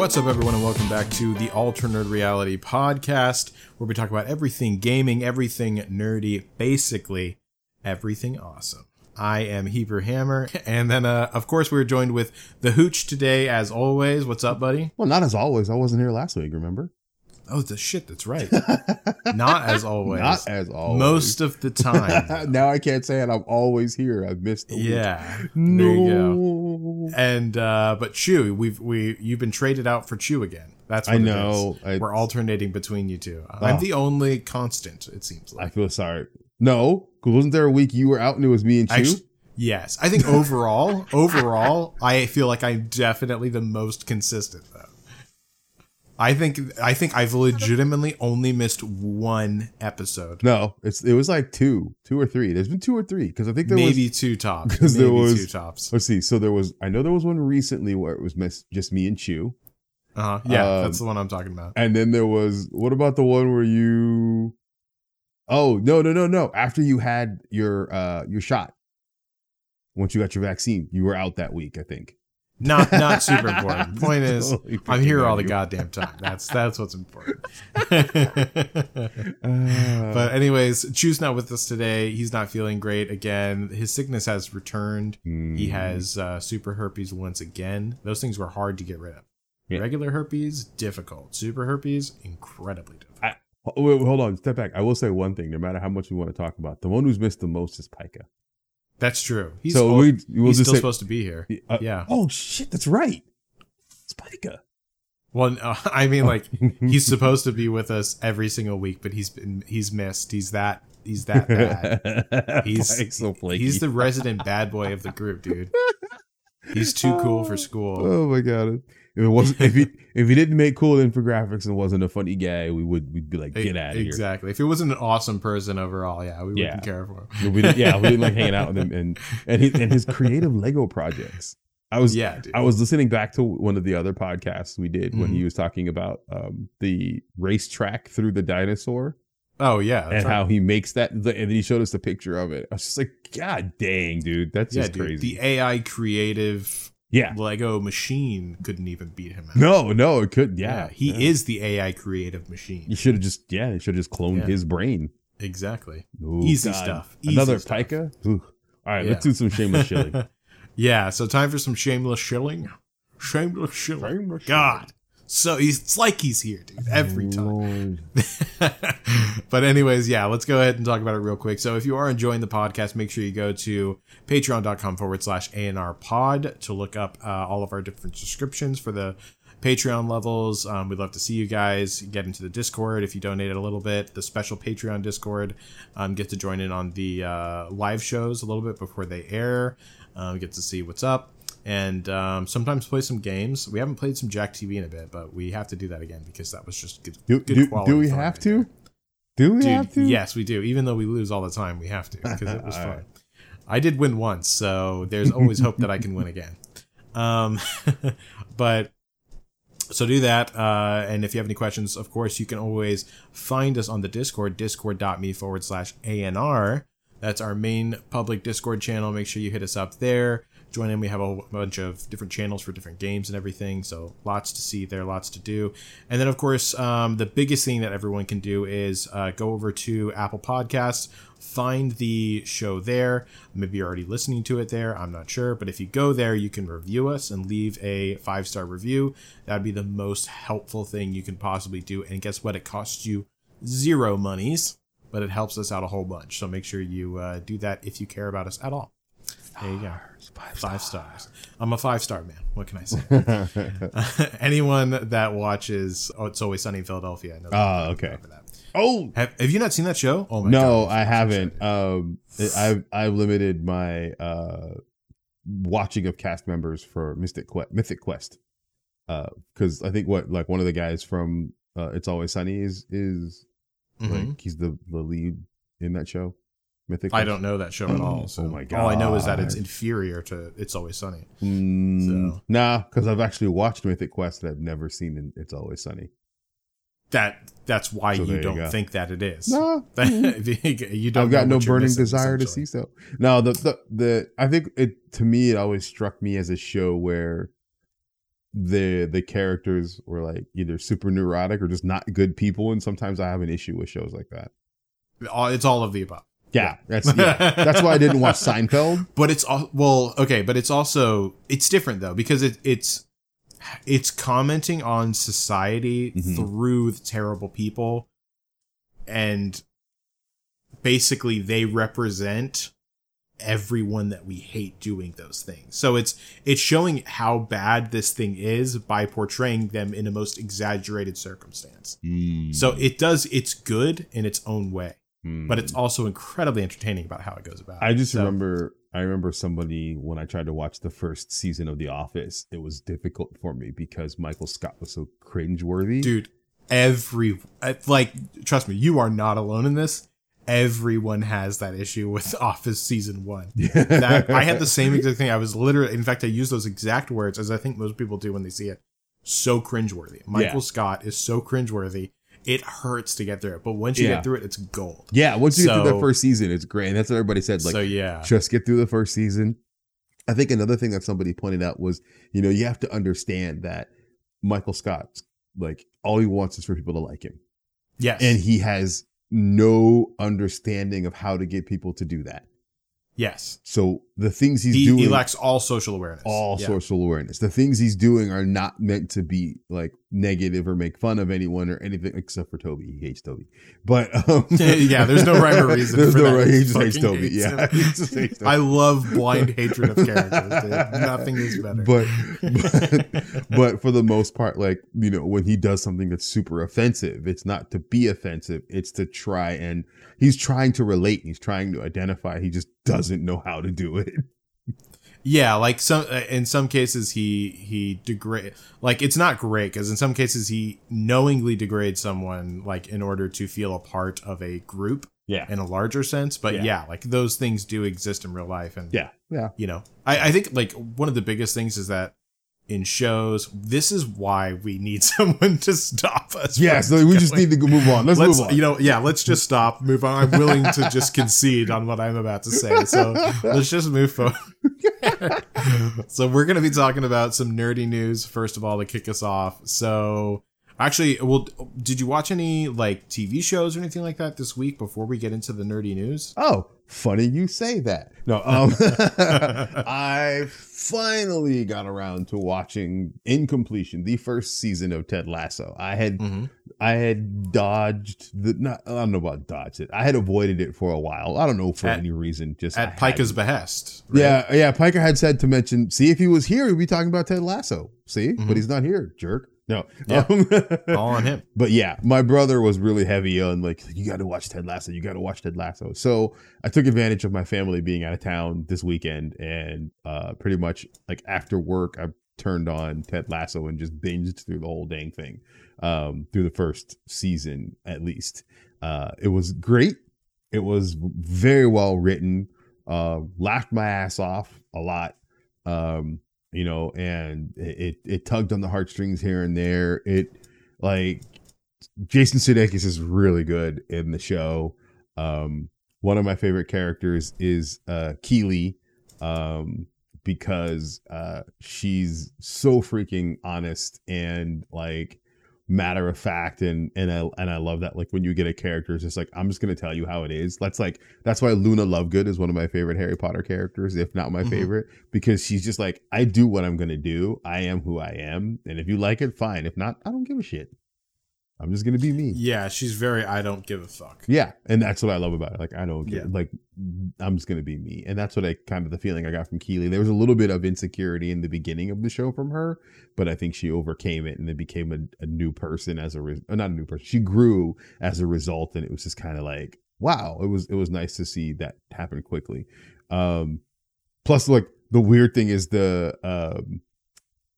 What's up, everyone, and welcome back to the Alternate Reality Podcast, where we talk about everything gaming, everything nerdy, basically everything awesome. I am Heber Hammer, and then, uh, of course, we're joined with the Hooch today, as always. What's up, buddy? Well, not as always. I wasn't here last week, remember? Oh, the shit, that's right. Not as always. Not as always. Most of the time. now I can't say it. I'm always here. I've missed the week. yeah. No. There you go. And uh but Chew, we've we you've been traded out for Chew again. That's what I it know. is. I- We're alternating between you two. I'm Oh. the only constant, it seems like. I feel sorry. No, wasn't there a week you were out and it was me and Chew? Actu- yes. I think overall, overall, I feel like I'm definitely the most consistent though. I think I think I've legitimately only missed one episode. no, it's it was like two, two or three. There's been two or three because I think there Maybe was. two tops. 'cause Maybe there was- two tops. Let's see. So there was. I know there was one recently where it was miss, just me and Chew, Uh-huh. Yeah, Um, that's the one I'm talking about. and then there was. What about the one where you? Oh no no no no! After you had your uh your shot, once you got your vaccine, you were out that week. I think. Not not super important. Point is, Totally I'm here all the goddamn time. That's that's what's important. Uh, but anyways, Chu's not with us today. He's not feeling great again. His sickness has returned. He mm, has uh, super herpes once again. Those things were hard to get rid of. Yeah. Regular herpes, difficult. Super herpes, incredibly difficult. Oh, wait, wait, hold on, step back. I will say one thing. No matter how much we want to talk about, the one who's missed the most is Pika. That's true. He's, so al- we we'll he's still say, supposed to be here. uh, yeah. Oh shit, that's right. It's Pika. Well, no, I mean, like he's supposed to be with us every single week, but he's been he's missed. He's that he's that bad. He's so he's the resident bad boy of the group, dude. He's too cool for school. Oh my god! If it wasn't, if he if he didn't make cool infographics and wasn't a funny guy, we would we'd be like, get out of here. exactly. If he wasn't an awesome person overall, yeah, we Yeah. wouldn't care for him. We yeah, we didn't like hanging out with him and and his, and his creative Lego projects. I was Yeah, dude. I was listening back to one of the other podcasts we did when Mhm. he was talking about um, the racetrack through the dinosaur oh yeah, and right. how he makes that. The, and then he showed us the picture of it. I was just like, God dang, dude, that's yeah, just dude. crazy. The AI creative yeah, Lego machine couldn't even beat him. out. no, no, it could. Yeah, Yeah, he yeah. is the AI creative machine. You should have just yeah, you should have just cloned Yeah. his brain. Exactly. Ooh, Easy God. stuff. Easy Another stuff. Pika. Ooh. All right, let's do some shameless shilling. yeah, so time for some shameless shilling. Shameless shilling. Shameless God. So he's, it's like he's here, dude, every time. But anyways, yeah, let's go ahead and talk about it real quick. So if you are enjoying the podcast, make sure you go to patreon.com forward slash ANR pod to look up uh, all of our different subscriptions for the Patreon levels. Um, we'd love to see you guys get into the Discord if you donated a little bit. The special Patreon Discord, um, get to join in on the uh, live shows a little bit before they air. Um, get to see what's up. And um, sometimes play some games. We haven't played some Jack TV in a bit, but we have to do that again because that was just good. Do, good do, quality do we have right to? Do we have to? yes, we do. Even though we lose all the time, we have to because it was fun. right. I did win once, so there's always hope that I can win again. Um, but so do that. Uh, and if you have any questions, of course, you can always find us on the Discord, discord.me forward slash ANR. That's our main public Discord channel. Make sure you hit us up there. Join in. We have a bunch of different channels for different games and everything. So lots to see there, lots to do. And then, of course, um, the biggest thing that everyone can do is uh, go over to Apple Podcasts, find the show there. Maybe you're already listening to it there. I'm not sure. But if you go there, you can review us and leave a five star review. That'd be the most helpful thing you can possibly do. And guess what? It costs you zero monies, but it helps us out a whole bunch. So make sure you uh, do that if you care about us at all. There you go. Five stars. I'm a five star man. What can I say? Anyone that watches Oh, It's Always Sunny in Philadelphia, I know. Ah, okay. that. Oh Have, have you not seen that show? Oh my no, god! I haven't. Um, I've I've limited my uh watching of cast members for Mystic Quest, Mythic Quest, because I think what like one of the guys from uh, It's Always Sunny is is Mhm. like he's the the lead in that show. Mythic. I don't know that show at all. So Oh my god! all I know is that it's inferior to It's Always Sunny. Mm, So- Nah, because I've actually watched Mythic Quest and I've never seen in It's Always Sunny. That that's why So you you don't go. think that it is. No, If you, you don't. I've got no burning missing, desire to see so. No, the, the the I think it to me it always struck me as a show where the the characters were like either super neurotic or just not good people, and sometimes I have an issue with shows like that. It's all of the above. Yeah, that's yeah, that's why I didn't watch Seinfeld. But it's all well, okay, but it's also it's different though because it, it's it's commenting on society Mhm. through the terrible people, and basically they represent everyone that we hate doing those things. So it's it's showing how bad this thing is by portraying them in a most exaggerated circumstance. Mm, So it does it's good in its own way, mm. but it's also incredibly entertaining about how it goes about. I just So- remember I remember somebody when I tried to watch the first season of The Office, it was difficult for me because Michael Scott was so cringeworthy. dude every like trust me you are not alone in this everyone has that issue with office season one that i had the same exact thing i was literally in fact i use those exact words as i think most people do when they see it so cringeworthy michael Yeah. scott is so cringeworthy it hurts to get through it but once you Yeah. get through it it's gold Yeah, once you get through So- the first season, it's great. And that's what everybody said. Like, so yeah just get through the first season. I think another thing that somebody pointed out was, you know, you have to understand that Michael Scott, like, all he wants is for people to like him. yes And he has no understanding of how to get people to do that. yes So the things he's he, doing he lacks all social awareness all Yeah. social awareness. The things he's doing are not meant to be like negative or make fun of anyone or anything except for Toby. He hates Toby. But um Yeah, there's no rime or reason There's for no that. right. He He just hates Toby. hates yeah. just hates Toby. i love blind hatred of characters dude. nothing is better but, but but for the most part, like you know, when he does something that's super offensive, it's not to be offensive. It's to try and he's trying to relate. He's trying to identify. He just doesn't know how to do it. Yeah, like some uh, in some cases he he degrade like it's not great because in some cases he knowingly degrades someone like in order to feel a part of a group Yeah. in a larger sense. But Yeah. yeah, like those things do exist in real life, and Yeah. Yeah. you know, I I think like one of the biggest things is that in shows this is why we need someone to stop us. Yeah. So we just need to move on. Let's, let's move on. you know yeah let's just stop move on i'm willing to just concede on what i'm about to say so let's just move forward so we're going to be talking about some nerdy news first of all to kick us off so actually well did you watch any like tv shows or anything like that this week before we get into the nerdy news Oh, funny you say that. No, um, I finally got around to watching in completion the first season of Ted Lasso. I had Mhm. I had dodged the not I don't know about dodged it. I had avoided it for a while. I don't know for At- any reason. Just at Pika's hadn't. behest right? Yeah, yeah. Pika had said to mention. See if he was here, we'd be talking about Ted Lasso. See, Mhm. but he's not here, jerk. No. Yeah. Um, all on him but yeah, my brother was really heavy on like you got to watch Ted Lasso. You got to watch Ted Lasso. So I took advantage of my family being out of town this weekend, and uh, pretty much like after work, I turned on Ted Lasso and just binged through the whole dang thing, um, through the first season at least. Uh, it was great. It was very well written. Uh, laughed my ass off a lot. Um, you know, and it, it tugged on the heartstrings here and there. It like Jason Sudeikis is really good in the show. Um, one of my favorite characters is uh, Keeley, um, because uh, she's so freaking honest and like matter of fact, and and I and I love that. Like when you get a character, it's just like I'm just gonna tell you how it is. That's like that's why Luna Lovegood is one of my favorite Harry Potter characters, if not my Mhm. favorite, because she's just like I do what I'm gonna do. I am who I am, and if you like it, fine. If not, I don't give a shit. I'm just gonna be me. yeah she's very i don't give a fuck Yeah, and that's what I love about it. Like I don't get Yeah. like I'm just gonna be me, and that's what I kind of the feeling I got from Keeley. There was a little bit of insecurity in the beginning of the show from her, but I think she overcame it and then became a, a new person as a re- uh, not a new person. She grew as a result, and it was just kind of like wow. It was it was nice to see that happen quickly. Um, plus, like the weird thing is the um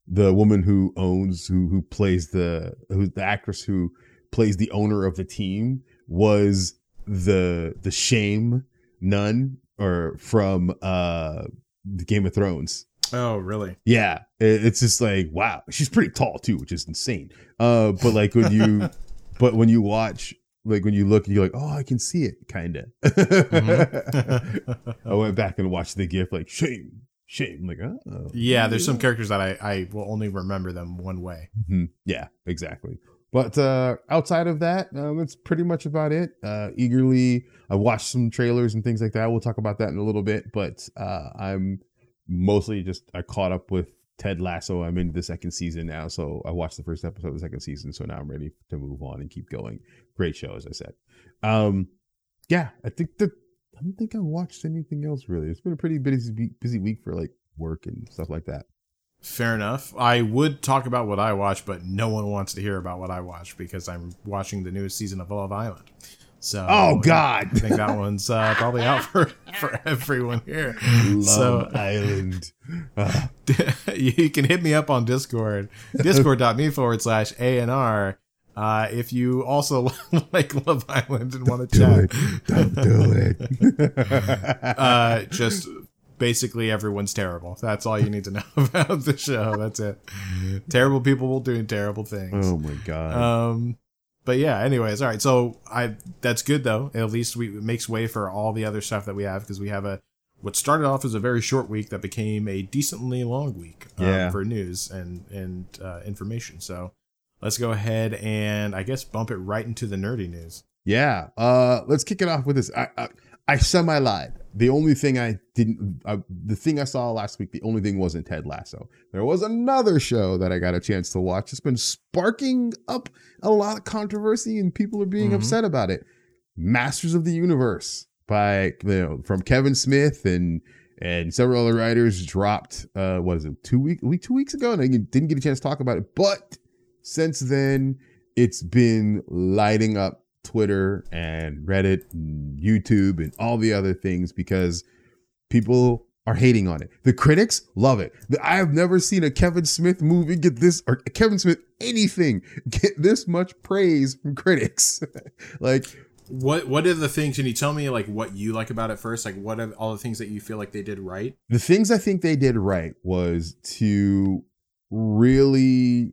the woman who owns who who plays the who the actress who plays the owner of the team was the the shame nun or from uh the Game of Thrones. oh really Yeah, it- it's just like wow, she's pretty tall too, which is insane. Uh, but like when you, but when you watch, like when you look, you're like, oh, I can see it, kind of. Mm-hmm. I went back and watched the gif, like shame, shit. I'm like, oh. Yeah, there's some characters that I, I will only remember them one way. Mhm. Yeah, exactly. But uh, outside of that, um, that's pretty much about it. Uh, eagerly, I watched some trailers and things like that. We'll talk about that in a little bit. But uh, I'm mostly just I caught up with Ted Lasso. I'm into the second season now, so I watched the first episode of the second season. So now I'm ready to move on and keep going. Great show, as I said. Um, yeah, I think that I don't think I watched anything else really. It's been a pretty busy busy week for like work and stuff like that. Fair enough. I would talk about what I watch, but no one wants to hear about what I watch because I'm watching the newest season of Love Island. So Oh God, I think that one's uh, probably out for, for everyone here. Love So- Island. You can hit me up on Discord, discord.me forward slash ANR. Uh, if you also like Love Island and want to do chat, it. Don't do it. uh, just basically everyone's terrible. That's all you need to know about the show. That's it. Terrible people doing terrible things. oh my God. Um, but yeah. Anyways, all right. So I that's good though. At least we it makes way for all the other stuff that we have because we have a what started off as a very short week that became a decently long week um, Yeah. for news and and uh, information. So let's go ahead and I guess bump it right into the nerdy news. Yeah. Uh, let's kick it off with this. I I, I semi lied. The only thing I didn't, uh, the thing I saw last week, the only thing wasn't Ted Lasso. There was another show that I got a chance to watch. It's been sparking up a lot of controversy, and people are being Mhm. upset about it. Masters of the Universe by you know from Kevin Smith and and several other writers dropped. Uh, what is it? Two week week two weeks ago, and I didn't get a chance to talk about it. But since then, it's been lighting up Twitter and Reddit and YouTube and all the other things because people are hating on it. The critics love it. I have never seen a Kevin Smith movie get this or Kevin Smith anything get this much praise from critics. like What what are the things? Can you tell me like what you like about it first? Like what are all the things that you feel like they did right? the things I think they did right was to really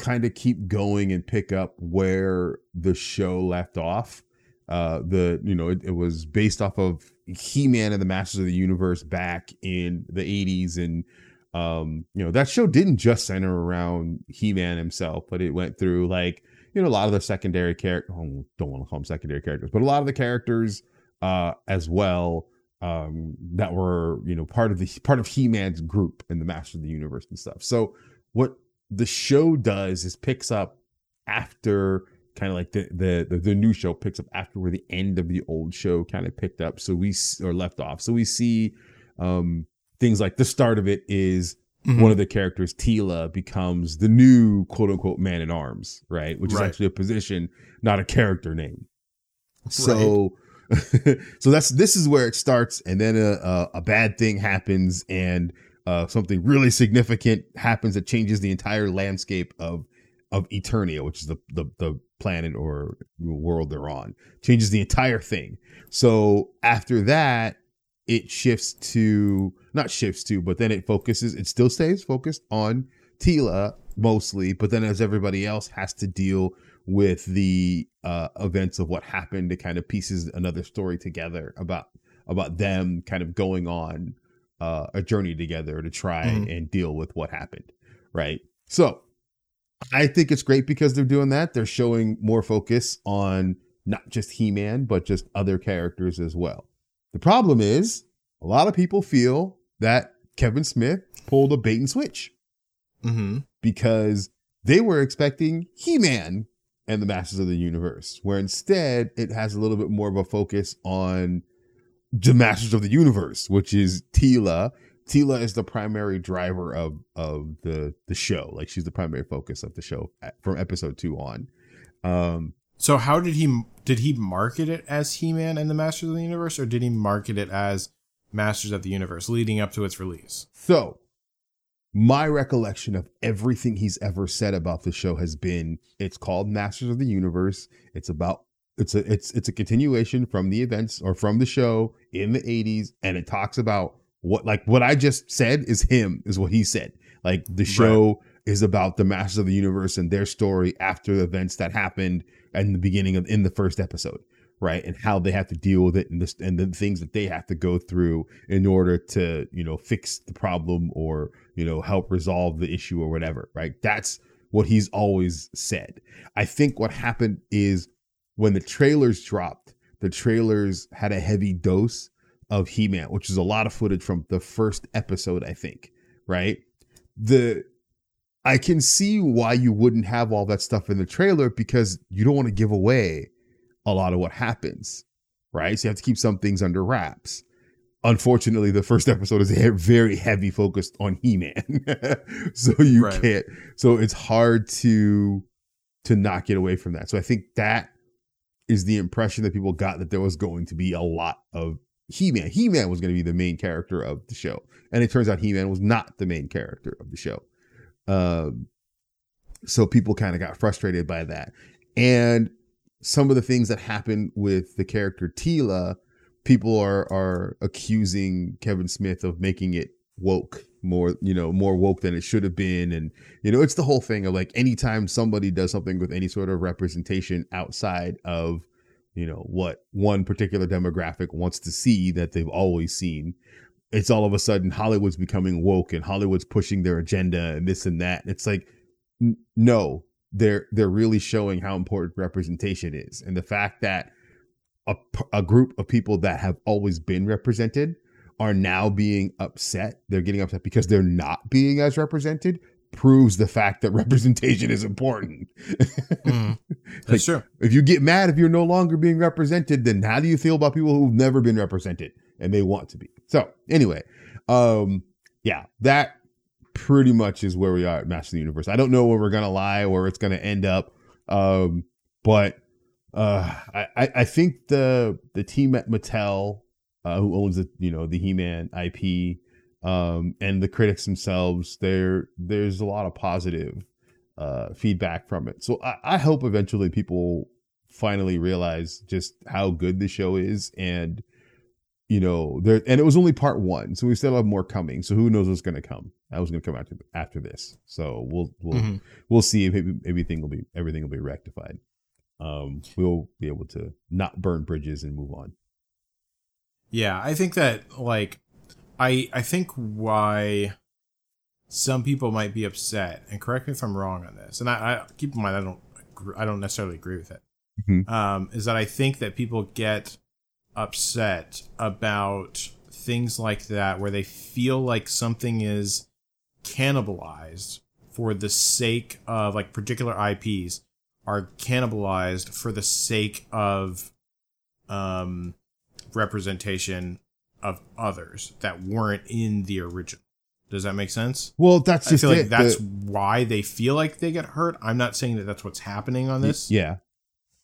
kind of keep going and pick up where the show left off. Uh, the you know it, it was based off of He-Man and the Masters of the Universe back in the 80s and um you know that show didn't just center around He-Man himself but it went through like you know a lot of the secondary characters don't want to call them secondary characters but a lot of the characters uh as well um that were you know part of the part of He-Man's group in the Masters of the Universe and stuff. So what the show does is picks up after kind of like the, the the the new show picks up after where the end of the old show kind of picked up. So we or left off. So we see um things like the start of it is Mm-hmm. one of the characters, Teela, becomes the new quote unquote Man-at-Arms, right? Which is actually a position, not a character name. So, so that's this is where it starts, and then a a, a bad thing happens, and uh, something really significant happens that changes the entire landscape of of Eternia, which is the the, the planet or world they're on. Changes the entire thing. So after that, it shifts to not shifts to, but then it focuses. It still stays focused on Teela mostly, but then as everybody else has to deal with the uh, events of what happened, it kind of pieces another story together about about them kind of going on uh, a journey together to try Mhm. and deal with what happened, right? So I think it's great because they're doing that. They're showing more focus on not just He Man, but just other characters as well. The problem is, a lot of people feel that Kevin Smith pulled a bait and switch Mm-hmm. because they were expecting He Man and the Masters of the Universe, where instead it has a little bit more of a focus on the Masters of the Universe, which is Teela. Teela is the primary driver of of the the show. Like she's the primary focus of the show from episode two on. Um, So how did he did he market it as He-Man and the Masters of the Universe, or did he market it as Masters of the Universe leading up to its release? So, my recollection of everything he's ever said about the show has been it's called Masters of the Universe. It's about it's a it's it's a continuation from the events or from the show in the 80s and it talks about what like what I just said is him is what he said. Like the show is about the Masters of the Universe and their story after the events that happened in the beginning of in the first episode. right? And how they have to deal with it and this and the things that they have to go through in order to, you know, fix the problem or, you know, help resolve the issue or whatever, right? That's what he's always said. I think what happened is when the trailers dropped, the trailers had a heavy dose of He-Man, which is a lot of footage from the first episode, I think, right? The I can see why you wouldn't have all that stuff in the trailer because you don't want to give away a lot of what happens, right? So you have to keep some things under wraps. Unfortunately, the first episode is very heavy focused on He-Man, so you right. can't. So it's hard to to not get away from that. So I think that is the impression that people got that there was going to be a lot of He-Man. He-Man was going to be the main character of the show, and it turns out He-Man was not the main character of the show. Um, so people kind of got frustrated by that, and some of the things that happened with the character Teela, people are are accusing Kevin Smith of making it woke more you know more woke than it should have been. And you know it's the whole thing of like anytime somebody does something with any sort of representation outside of you know what one particular demographic wants to see that they've always seen it's all of a sudden hollywood's becoming woke and hollywood's pushing their agenda and this and that. It's like n- no they're they're really showing how important representation is. And the fact that a, a group of people that have always been represented are now being upset they're getting upset because they're not being as represented proves the fact that representation is important. Mm, that's like, true. if you get mad if you're no longer being represented then how do you feel about people who've never been represented and they want to be? So anyway um yeah that pretty much is where we are at Master of the Universe. I don't know where we're gonna lie, or where it's gonna end up, um, but uh, I I think the the team at Mattel, uh, who owns the you know the He Man IP, um, and the critics themselves, there there's a lot of positive uh, feedback from it. So I, I hope eventually people finally realize just how good the show is and you know, there and it was only part one, so we still have more coming. So who knows what's going to come? That was going to come after after this. So we'll we'll mm-hmm. we'll see if maybe everything will be everything will be rectified. Um, we'll be able to not burn bridges and move on. Yeah, I think that like I I think why some people might be upset, and correct me if I'm wrong on this, and I, I keep in mind I don't I don't necessarily agree with it. Mm-hmm. Um, is that I think that people get upset about things like that where they feel like something is cannibalized for the sake of like particular IPs are cannibalized for the sake of um representation of others that weren't in the original. Does that make sense? Well, that's I just feel it. like that's the, why they feel like they get hurt. I'm not saying that that's what's happening on this. Yeah.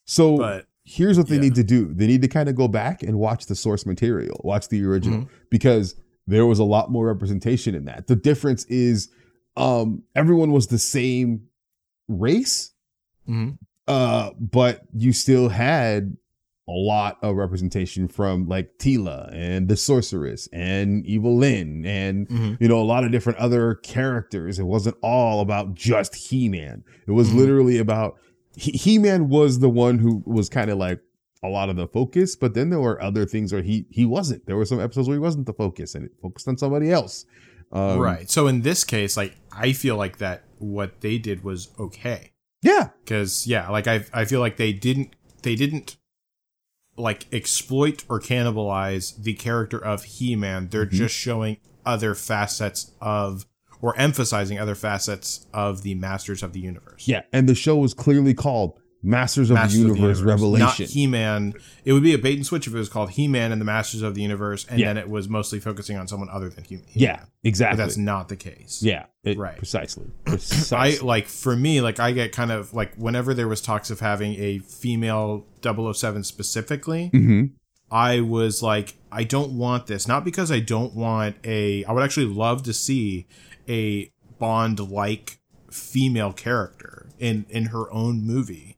So, but here's what they yeah. need to do they need to kind of go back and watch the source material watch the original mm-hmm. because there was a lot more representation in that the difference is um everyone was the same race mm-hmm. uh but you still had a lot of representation from like Teela and the sorceress and Evil-Lyn and mm-hmm. you know a lot of different other characters. It wasn't all about just He-Man. It was mm-hmm. literally about he Man was the one who was kind of like a lot of the focus, but then there were other things where he he wasn't. There were some episodes where he wasn't the focus and it focused on somebody else. Um, right. So in this case, like I feel like that what they did was okay. Yeah. Because yeah, like I I feel like they didn't they didn't like exploit or cannibalize the character of He Man. They're mm-hmm. just showing other facets of or emphasizing other facets of the Masters of the Universe. Yeah, and the show was clearly called Masters of, Masters the, Universe, of the Universe Revelation. Not He Man. It would be a bait and switch if it was called He Man and the Masters of the Universe, and yeah. then it was mostly focusing on someone other than He Man. Yeah, exactly. But that's not the case. Yeah, it, right. Precisely. precisely. I like for me, like I get kind of like whenever there was talks of having a female 007 specifically. Mm-hmm. I was like, I don't want this. Not because I don't want a. I would actually love to see a Bond like female character in in her own movie,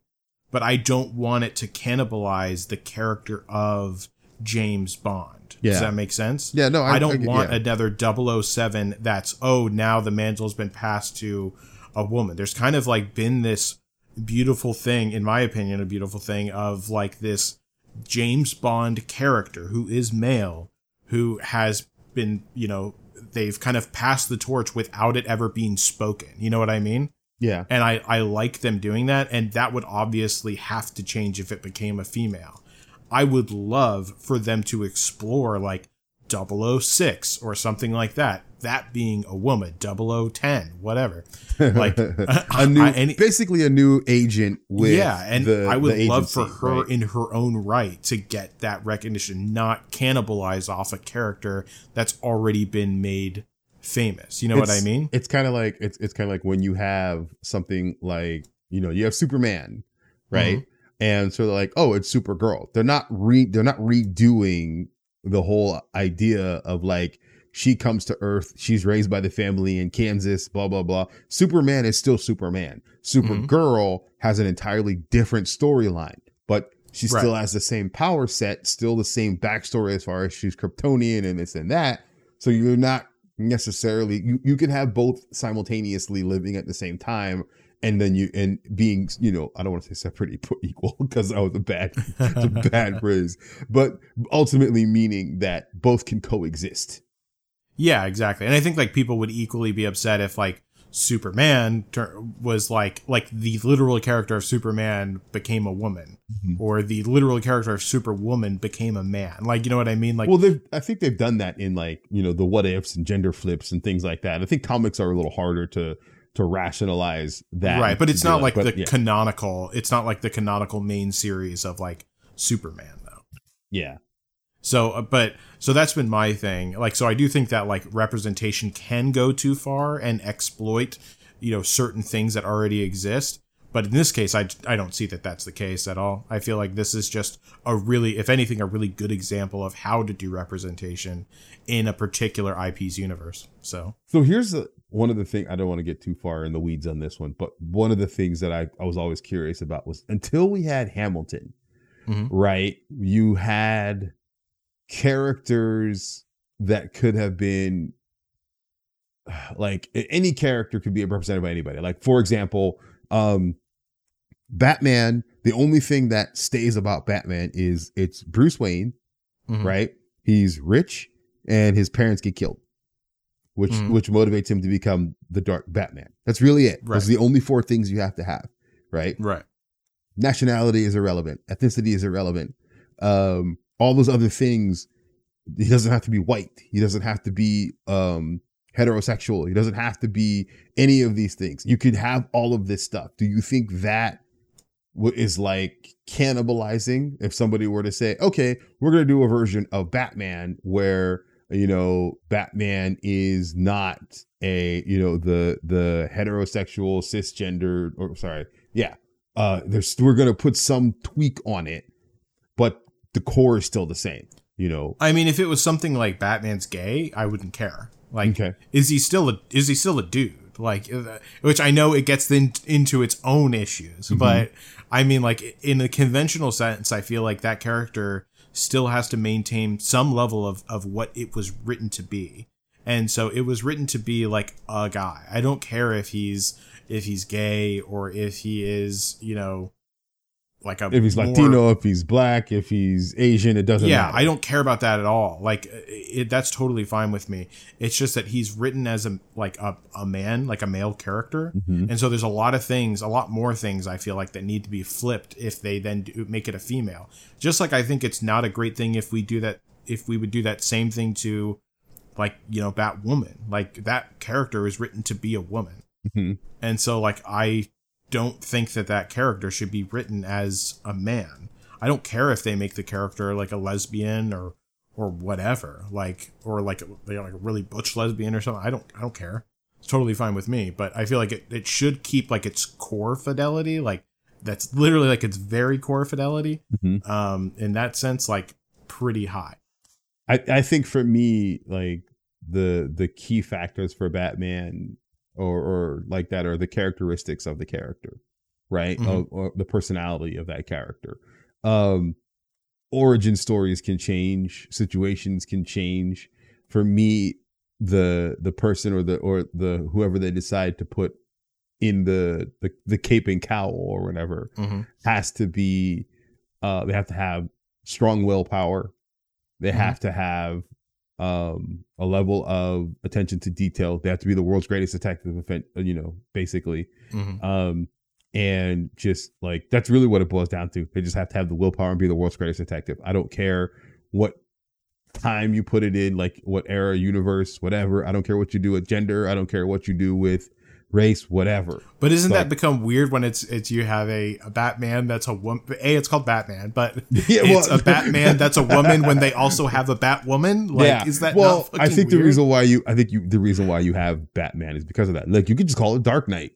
but I don't want it to cannibalize the character of James Bond. Yeah. Does that make sense? Yeah, no, I, I don't I, want yeah. another 007 that's oh now the mantle's been passed to a woman. There's kind of like been this beautiful thing, in my opinion, a beautiful thing of like this James Bond character who is male, who has been, you know, they've kind of passed the torch without it ever being spoken. You know what I mean? Yeah. And I, I like them doing that. And that would obviously have to change if it became a female. I would love for them to explore like 006 or something like that. That being a woman, 0010, whatever. Like a new, I- and- basically a new agent with yeah, and the, I would love for her right? in her own right to get that recognition, not cannibalize off a character that's already been made famous. You know what I mean? It's kind of like it's it's kind of like when you have something like you know you have Superman, right? Mm-hmm. And so they're like, oh, it's Supergirl. They're not re they're not redoing the whole idea of like she comes to Earth, she's raised by the family in Kansas, blah blah blah. Superman is still Superman. Mm-hmm. Supergirl has an entirely different storyline, but she still Right. has the same power set, still the same backstory as far as she's Kryptonian and this and that. So you're not necessarily you, you can have both simultaneously living at the same time and then you and being you know i don't want to say separate but equal because that was a bad a bad phrase but ultimately meaning that both can coexist Yeah, exactly. And I think like people would equally be upset if like Superman tur- was like like the literal character of Superman became a woman, Mm-hmm. or the literal character of Superwoman became a man. Like you know what I mean? Like well they've i think they've done that in like you know the what ifs and gender flips and things like that i think comics are a little harder to to rationalize that right, but it's not like But, the yeah, canonical. It's not like the canonical main series of like Superman though. yeah So, uh, but so that's been my thing. Like, so I do think that like representation can go too far and exploit, you know, certain things that already exist. But in this case, I, I don't see that that's the case at all. I feel like this is just a really, if anything, a really good example of how to do representation in a particular IP's universe. So, So here's the, one of the things I don't want to get too far in the weeds on this one, but one of the things that I, I was always curious about was until we had Hamilton, Mhm. right? You had characters that could have been like any character could be represented by anybody. Like for example, um Batman, the only thing that stays about Batman is it's Bruce Wayne, mhm. right? He's rich and his parents get killed, which Mhm. which motivates him to become the Dark Batman. That's really it. Right. Those the only four things you have to have, right? right. Nationality is irrelevant. Ethnicity is irrelevant. Um, all those other things. He doesn't have to be white. He doesn't have to be um, heterosexual. He doesn't have to be any of these things. You could have all of this stuff. Do you think that what is like cannibalizing if somebody were to say okay we're going to do a version of batman where you know batman is not a you know the the heterosexual cisgender or sorry yeah uh there's we're going to put some tweak on it the core is still the same you know I mean, if it was something like Batman's gay, I wouldn't care. Like, Okay. is he still a is he still a dude? Like, uh, which I know it gets then into its own issues, but I mean, like in a conventional sense, I feel like that character still has to maintain some level of of what it was written to be, and so it was written to be like a guy. I don't care if he's if he's gay or if he is, you know, like a if he's more- latino if he's black if he's asian it doesn't yeah matter. I don't care about that at all. Like it, that's totally fine with me. It's just that he's written as a like a, a man like a male character. Mhm. and so there's a lot of things a lot more things i feel like that need to be flipped if they then do, make it a female. Just like i think it's not a great thing if we do that if we would do that same thing to like you know batwoman. Like that character is written to be a woman. Mhm. and so like i don't think that that character should be written as a man. I don't care if they make the character like a lesbian or or whatever like or like you know, like a really butch lesbian or something. I don't i don't care. It's totally fine with me but i feel like it, it should keep like its core fidelity like that's literally like its very core fidelity Mhm. um in that sense like pretty high. I, I think for me, like the the key factors for Batman or or like that or the characteristics of the character, right? Mhm. Of- or the personality of that character. Um origin stories can change, situations can change. For me, the the person or the or the whoever they decide to put in the the, the cape and cowl or whatever mm-hmm. has to be uh they have to have strong willpower. They Mhm. have to have um, a level of attention to detail. They have to be the world's greatest detective, you know, basically. Mhm. Um, and just like that's really what it boils down to. They just have to have the willpower and be the world's greatest detective. I don't care what time you put it in, like what era, universe, whatever. I don't care what you do with gender. I don't care what you do with race, whatever. But isn't Like- that become weird when it's it's you have a, a Batman that's a woman? A, it's called Batman, but Yeah, it's a Batman that's a woman when they also have a Batwoman. Like, yeah. is that well? I think the reason why you, I think you, the reason why you have Batman is because of that. Like you could just call it Dark Knight,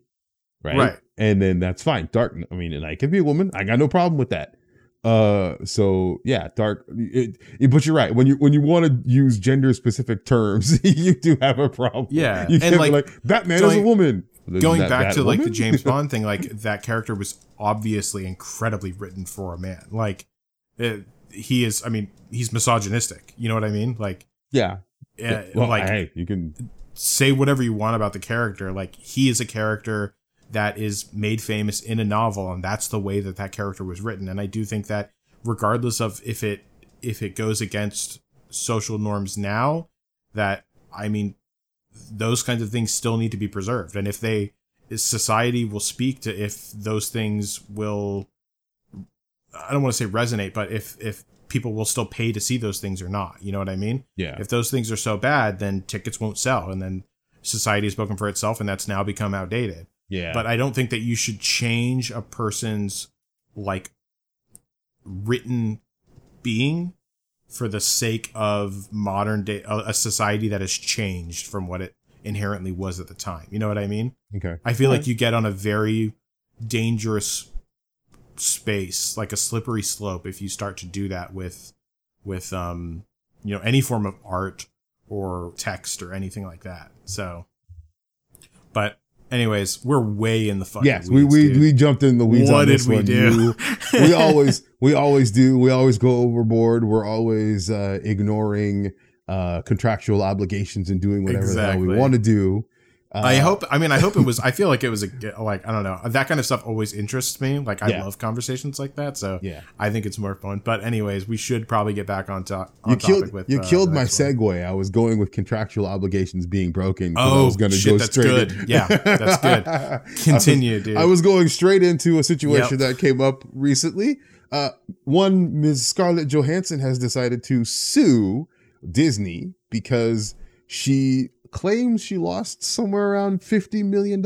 right? Right. And then that's fine. Dark. I mean, and I can be a woman. I got no problem with that. Uh, so yeah, dark. It, it- but you're right. When you when you want to use gender specific terms, you do have a problem. Yeah, you and, like, be like Batman is a woman. Going that back to like the James Bond thing, like that character was obviously incredibly written for a man. Like it, he is. I mean, he's misogynistic. You know what I mean? Like, yeah. uh, Well, like hey, you can. say whatever you want about the character. Like he is a character that is made famous in a novel, and that's the way that that character was written. And I do think that regardless of if it if it goes against social norms now, that I mean, those kinds of things still need to be preserved. And if they society will speak to if those things will I don't want to say resonate, but if if people will still pay to see those things or not. You know what I mean? Yeah. If those things are so bad, then tickets won't sell, and then society has spoken for itself, and that's now become outdated. Yeah. But I don't think that you should change a person's like written being for the sake of modern day a, a society that has changed from what it inherently was at the time. You know what I mean? okay. I feel like you get on a very dangerous space, like a slippery slope, if you start to do that with with um you know any form of art or text or anything like that. So, but anyways, we're way in the fucking Yes, we weeds, we, dude. we jumped in the weeds. What on did this we one. do? You- we always we always do. We always go overboard. We're always uh, ignoring uh, contractual obligations and doing whatever the hell Exactly. we want to do. Uh, I hope. I mean, I hope it was. I feel like it was a like. I don't know. That kind of stuff always interests me. Like I Yeah. love conversations like that. So Yeah, I think it's more fun. But anyways, we should probably get back on, to, on you topic killed with. you uh, killed my one. segue. I was going with contractual obligations being broken. 'cause I Oh, was gonna shit, go that's straight good. in- Yeah, that's good. Continue, dude. I was going straight into a situation Yep. that came up recently. Uh, one, Ms. Scarlett Johansson has decided to sue Disney because she claims she lost somewhere around $50 million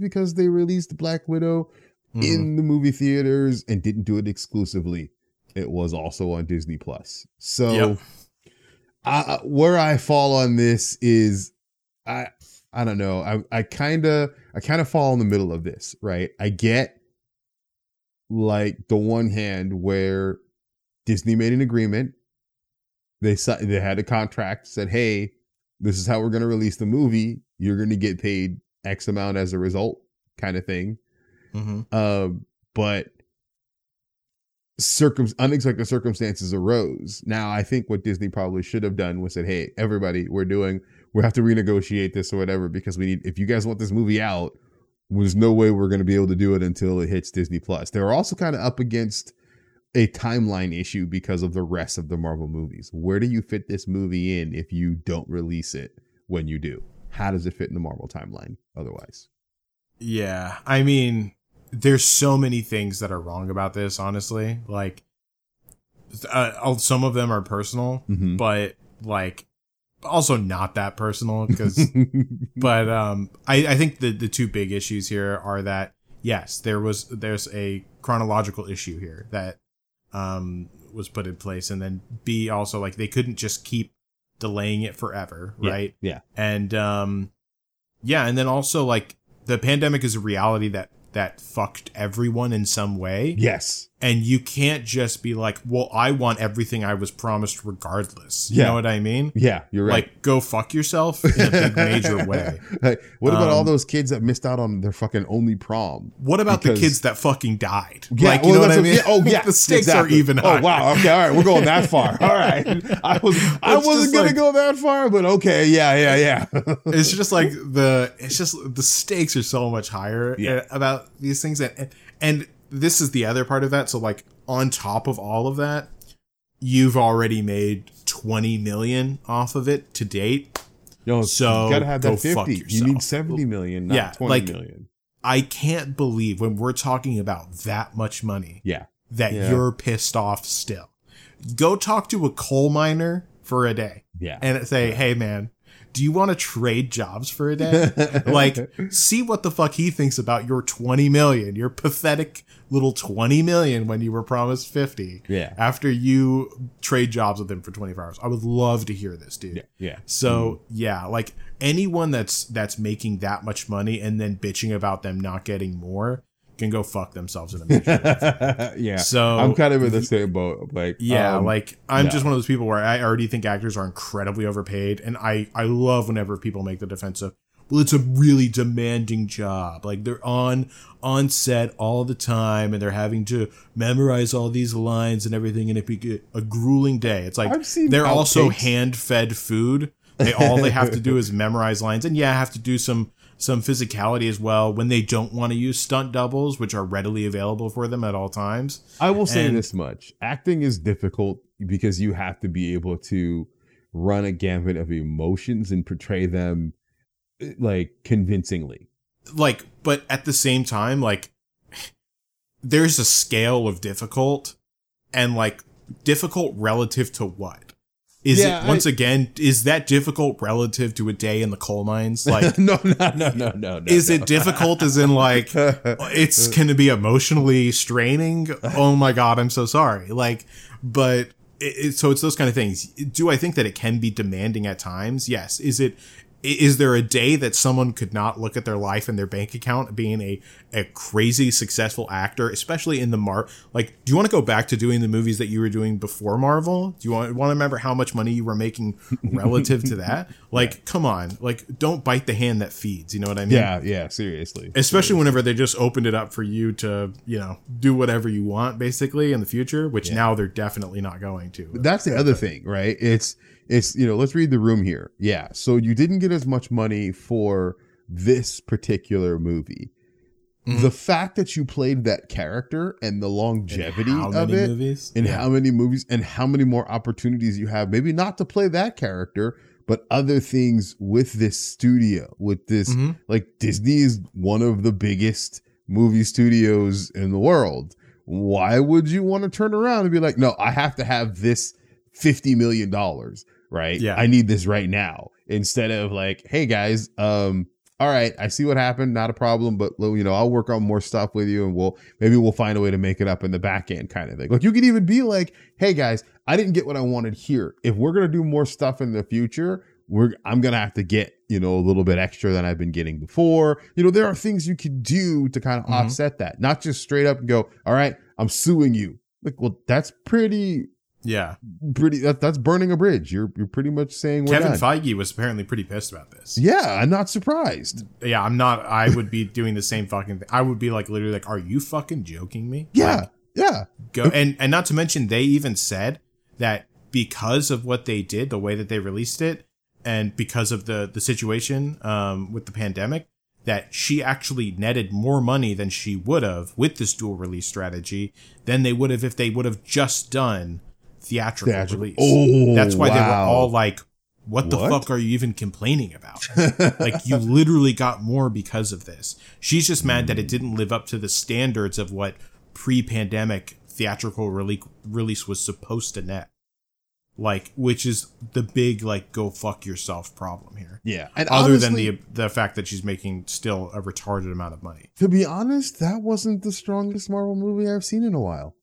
because they released Black Widow Mhm. in the movie theaters and didn't do it exclusively. It was also on Disney Plus. So, Yep. I, where I fall on this is, I I don't know. I I kind of I kind of fall in the middle of this, right? I get like the one hand where Disney made an agreement. They they had a contract said, "Hey, this is how we're going to release the movie. You're going to get paid X amount as a result," kind of thing. Mhm. Um, but circum unexpected circumstances arose. Now, I think what Disney probably should have done was said, "Hey, everybody, we're doing we have to renegotiate this or whatever because we need if you guys want this movie out, there's no way we're going to be able to do it until it hits Disney Plus." They're also kind of up against a timeline issue because of the rest of the Marvel movies. Where do you fit this movie in if you don't release it when you do? How does it fit in the Marvel timeline otherwise? Yeah, I mean, there's so many things that are wrong about this. Honestly, like, uh, some of them are personal, Mhm. but like, also not that personal because. but um, I I think the the two big issues here are that yes, there was there's a chronological issue here that um was put in place, and then B also like they couldn't just keep delaying it forever, Yeah, right? yeah. and um yeah and then also like the pandemic is a reality that that fucked everyone in some way yes. And you can't just be like well i want everything i was promised regardless you Yeah. know what i mean Yeah, you're right. like go fuck yourself in a big major way what about all Um, those kids that missed out on their fucking only prom? what about Because- the kids that fucking died Yeah, like you well, know what i mean yeah, oh yeah, the stakes exactly. are even Oh higher. wow. Okay. All right. We're going that far. All right. I was. I It's wasn't gonna like- go that far, but okay. Yeah. Yeah. Yeah. it's just like the it's just the stakes are so much higher Yeah. about these things and and this is the other part of that so like on top of all of that you've already made 20 million off of it to date. Yo, So, you gotta have that fuck fifty. You need seventy million, not Yeah, twenty like- million. I can't believe when we're talking about that much money Yeah, that Yeah. you're pissed off still. Go talk to a coal miner for a day yeah. and say, "Hey man, do you want to trade jobs for a day?" like see what the fuck he thinks about your 20 million, your pathetic little 20 million when you were promised 50. Yeah. After you trade jobs with him for 24 hours. I would love to hear this, dude. yeah, yeah. So yeah, like anyone that's that's making that much money and then bitching about them not getting more can go fuck themselves in a major yeah. So I'm kind of in the same boat. Like, yeah, um, like I'm no. just one of those people where I already think actors are incredibly overpaid, and I I love whenever people make the defense of well, it's a really demanding job. Like they're on on set all the time, and they're having to memorize all these lines and everything, and it be a grueling day. It's like they're also hand fed food. They all they have to do is memorize lines, and yeah, have to do some some physicality as well when they don't want to use stunt doubles, which are readily available for them at all times. I will say and- this much: acting is difficult because you have to be able to run a gamut of emotions and portray them eh, like convincingly. like but at the same time like there's a scale of difficult and like difficult relative to what is Yeah, it once I- again is that difficult relative to a day in the coal mines? Like no, no, no, no, no, no. is no. it difficult as in like it's going to be emotionally straining? Oh my god i'm so sorry. Like but it, it, so it's those kind of things. Do i think that it can be demanding at times? Yes. Is it is there a day that someone could not look at their life and their bank account being a, a crazy successful actor especially in the mar like do you want to go back to doing the movies that you were doing before marvel? Do you want, want to remember how much money you were making relative to that? Like come on like don't bite the hand that feeds you know what i mean? Yeah, yeah. Seriously, especially whenever they just opened it up for you to you know do whatever you want basically in the future which now they're definitely not going to. That's the other thing, right? It's it's you know, let's read the room here. Yeah. So you didn't get as much money for this particular movie. Mhm. The fact that you played that character and the longevity of it movies in Yeah. how many movies and how many more opportunities you have, maybe not to play that character, but other things with this studio, with this Mhm. like Disney is one of the biggest movie studios in the world. Why would you want to turn around and be like, no, I have to have this $50 million, right? Yeah. I need this right now. Instead of like, hey guys, um, all right, I see what happened, not a problem, but you know, I'll work on more stuff with you and we'll maybe we'll find a way to make it up in the back end kind of thing. Like you could even be like, hey guys, I didn't get what I wanted here. If we're gonna do more stuff in the future, we're I'm gonna have to get, you know, a little bit extra than I've been getting before. You know, there are things you could do to kind of Mhm. offset that, not just straight up and go, all right, I'm suing you. Like, well, that's pretty yeah pretty that, that's burning a bridge. You're you're pretty much saying kevin feige was apparently pretty pissed about this yeah, I'm not surprised. yeah i'm not i would be doing the same fucking thing i would be like literally like are you fucking joking me Yeah, Like, yeah. go and and not to mention they even said that because of what they did the way that they released it and because of the the situation um with the pandemic that she actually netted more money than she would have with this dual release strategy than they would have if they would have just done theatrical, Theatrical. release Oh, that's why they were all like what the What? fuck are you even complaining about like you literally got more because of this. She's just mad that it hmm. didn't live up to the standards of what pre-pandemic theatrical rele- release was supposed to net. Like, which is the big like go fuck yourself problem here. Yeah. And Other than the the fact that she's making still a retarded amount of money. to be honest, that wasn't the strongest Marvel movie I've seen in a while.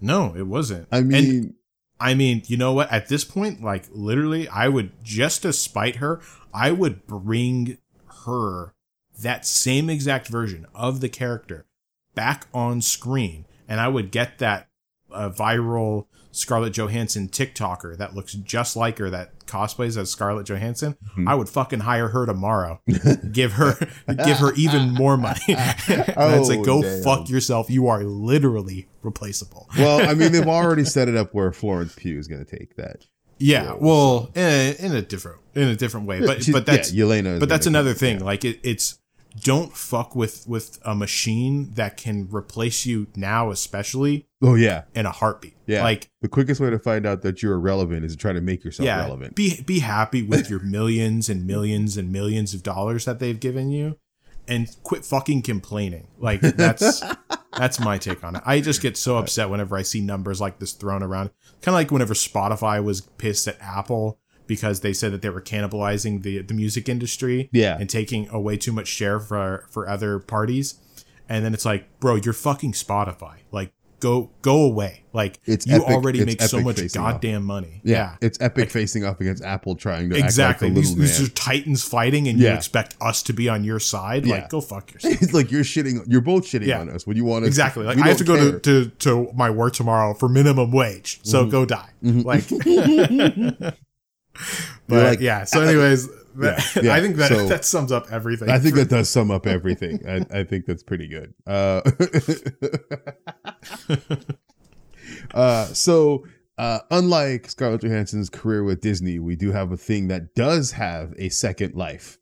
No, it wasn't. I And- mean, I mean, you know what? At this point, like literally, I would just to spite her, I would bring her that same exact version of the character back on screen, and I would get that uh, viral Scarlett Johansson TikToker that looks just like her that cosplays as Scarlett Johansson. Mhm. I would fucking hire her tomorrow. give her, give her even more money. and I'd say, Oh, go damn. fuck yourself. You are literally replaceable. well, I mean, they've already set it up where Florence Pugh is going to take that. Yeah, Yeah, well, in a, in a different in a different way, but but that's yeah, Yelena. but that's another thing. Like it, it's don't fuck with with a machine that can replace you now, especially Oh yeah, in a heartbeat. yeah. Like the quickest way to find out that you're irrelevant is to try to make yourself yeah, relevant. be be happy with your millions and millions and millions of dollars that they've given you, and quit fucking complaining. Like that's that's my take on it. I just get so upset whenever I see numbers like this thrown around. Kind of like whenever Spotify was pissed at Apple because they said that they were cannibalizing the the music industry Yeah. and taking away too much share for for other parties. And then it's like, bro, you're fucking Spotify. Like go go away. Like It's you epic- already make so much goddamn money. yeah, it's epic Like- facing off against Apple trying to Exactly. act like the These, these are titans fighting, and you expect us to be on your side. Yeah. Like, go fuck yourself. it's like you're shitting. You're both shitting Yeah. on us when you want to exactly. Like, I have to don't go to, to, to my work tomorrow for minimum wage. So Mm-hmm. go die. Like, but like, yeah. So, anyways, that, Yeah, yeah. I think that So- that sums up everything. I think that does sum up everything. I, I think that's pretty good. Uh, uh, so, uh, unlike Scarlett Johansson's career with Disney, we do have a thing that does have a second life.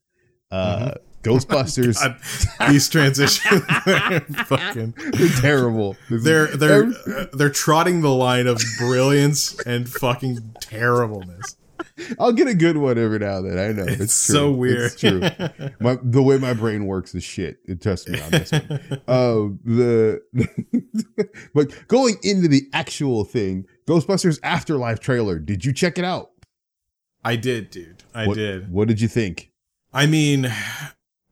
Uh, Ghostbusters, God, these transitions, are fucking. they're terrible. They're they're they're trotting the line of brilliance and fucking terribleness. I'll get a good one every now and then. I know it's, It's true. so weird. It's true. My the way my brain works is shit. It trust me on this one. Uh, the but going into the actual thing, Ghostbusters Afterlife trailer. Did you check it out? I did, dude. I what, did. What did you think? I mean,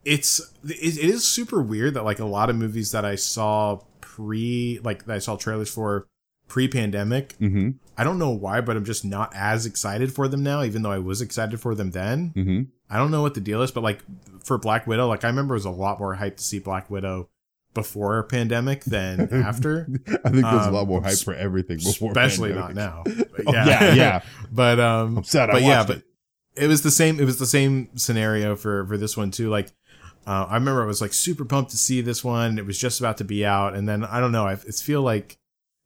it's it, it is super weird that like a lot of movies that I saw pre like that I saw trailers for pre-pandemic. Mm-hmm. I don't know why, but I'm just not as excited for them now, even though I was excited for them then. Mm-hmm. I don't know what the deal is, but like for Black Widow, like I remember it was a lot more hyped to see Black Widow before pandemic than after. I think there's a Um, lot more hype for everything before, especially pandemic. not now. But Oh, yeah, yeah. but um, I'm sad but yeah, watched but it. it was the same. It was the same scenario for for this one too. Like, uh, I remember I was like super pumped to see this one. It was just about to be out, and then I don't know. I it's feel like,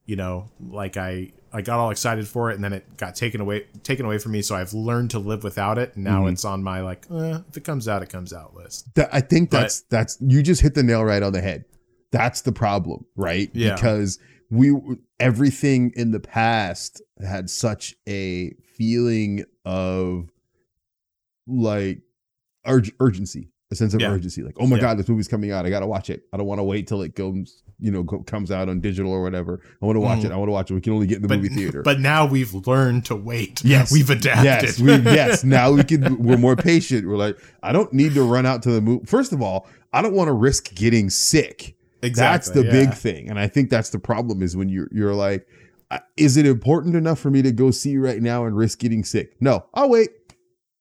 you know, like I I got all excited for it, and then it got taken away taken away from me. So I've learned to live without it. And now Mhm. it's on my like, eh, if it comes out, it comes out list. That- I think But- that's that's you just hit the nail right on the head. That's the problem, right? Yeah. Because we everything in the past had such a feeling of like urg- urgency, a sense of Yeah. urgency. Like, oh my Yeah. god, this movie's coming out. I gotta watch it. I don't want to wait till it comes, you know, go, comes out on digital or whatever. I want to watch Mhm. it. I want to watch it. We can only get in the But movie theater. but now we've learned to wait. Yes. we've adapted. Yes, we, yes. Now we can. We're more patient. We're like, I don't need to run out to the movie. First of all, I don't want to risk getting sick. exactly That's the yeah. big thing, and I think that's the problem. Is when you're you're like, is it important enough for me to go see right now and risk getting sick? No, I'll wait.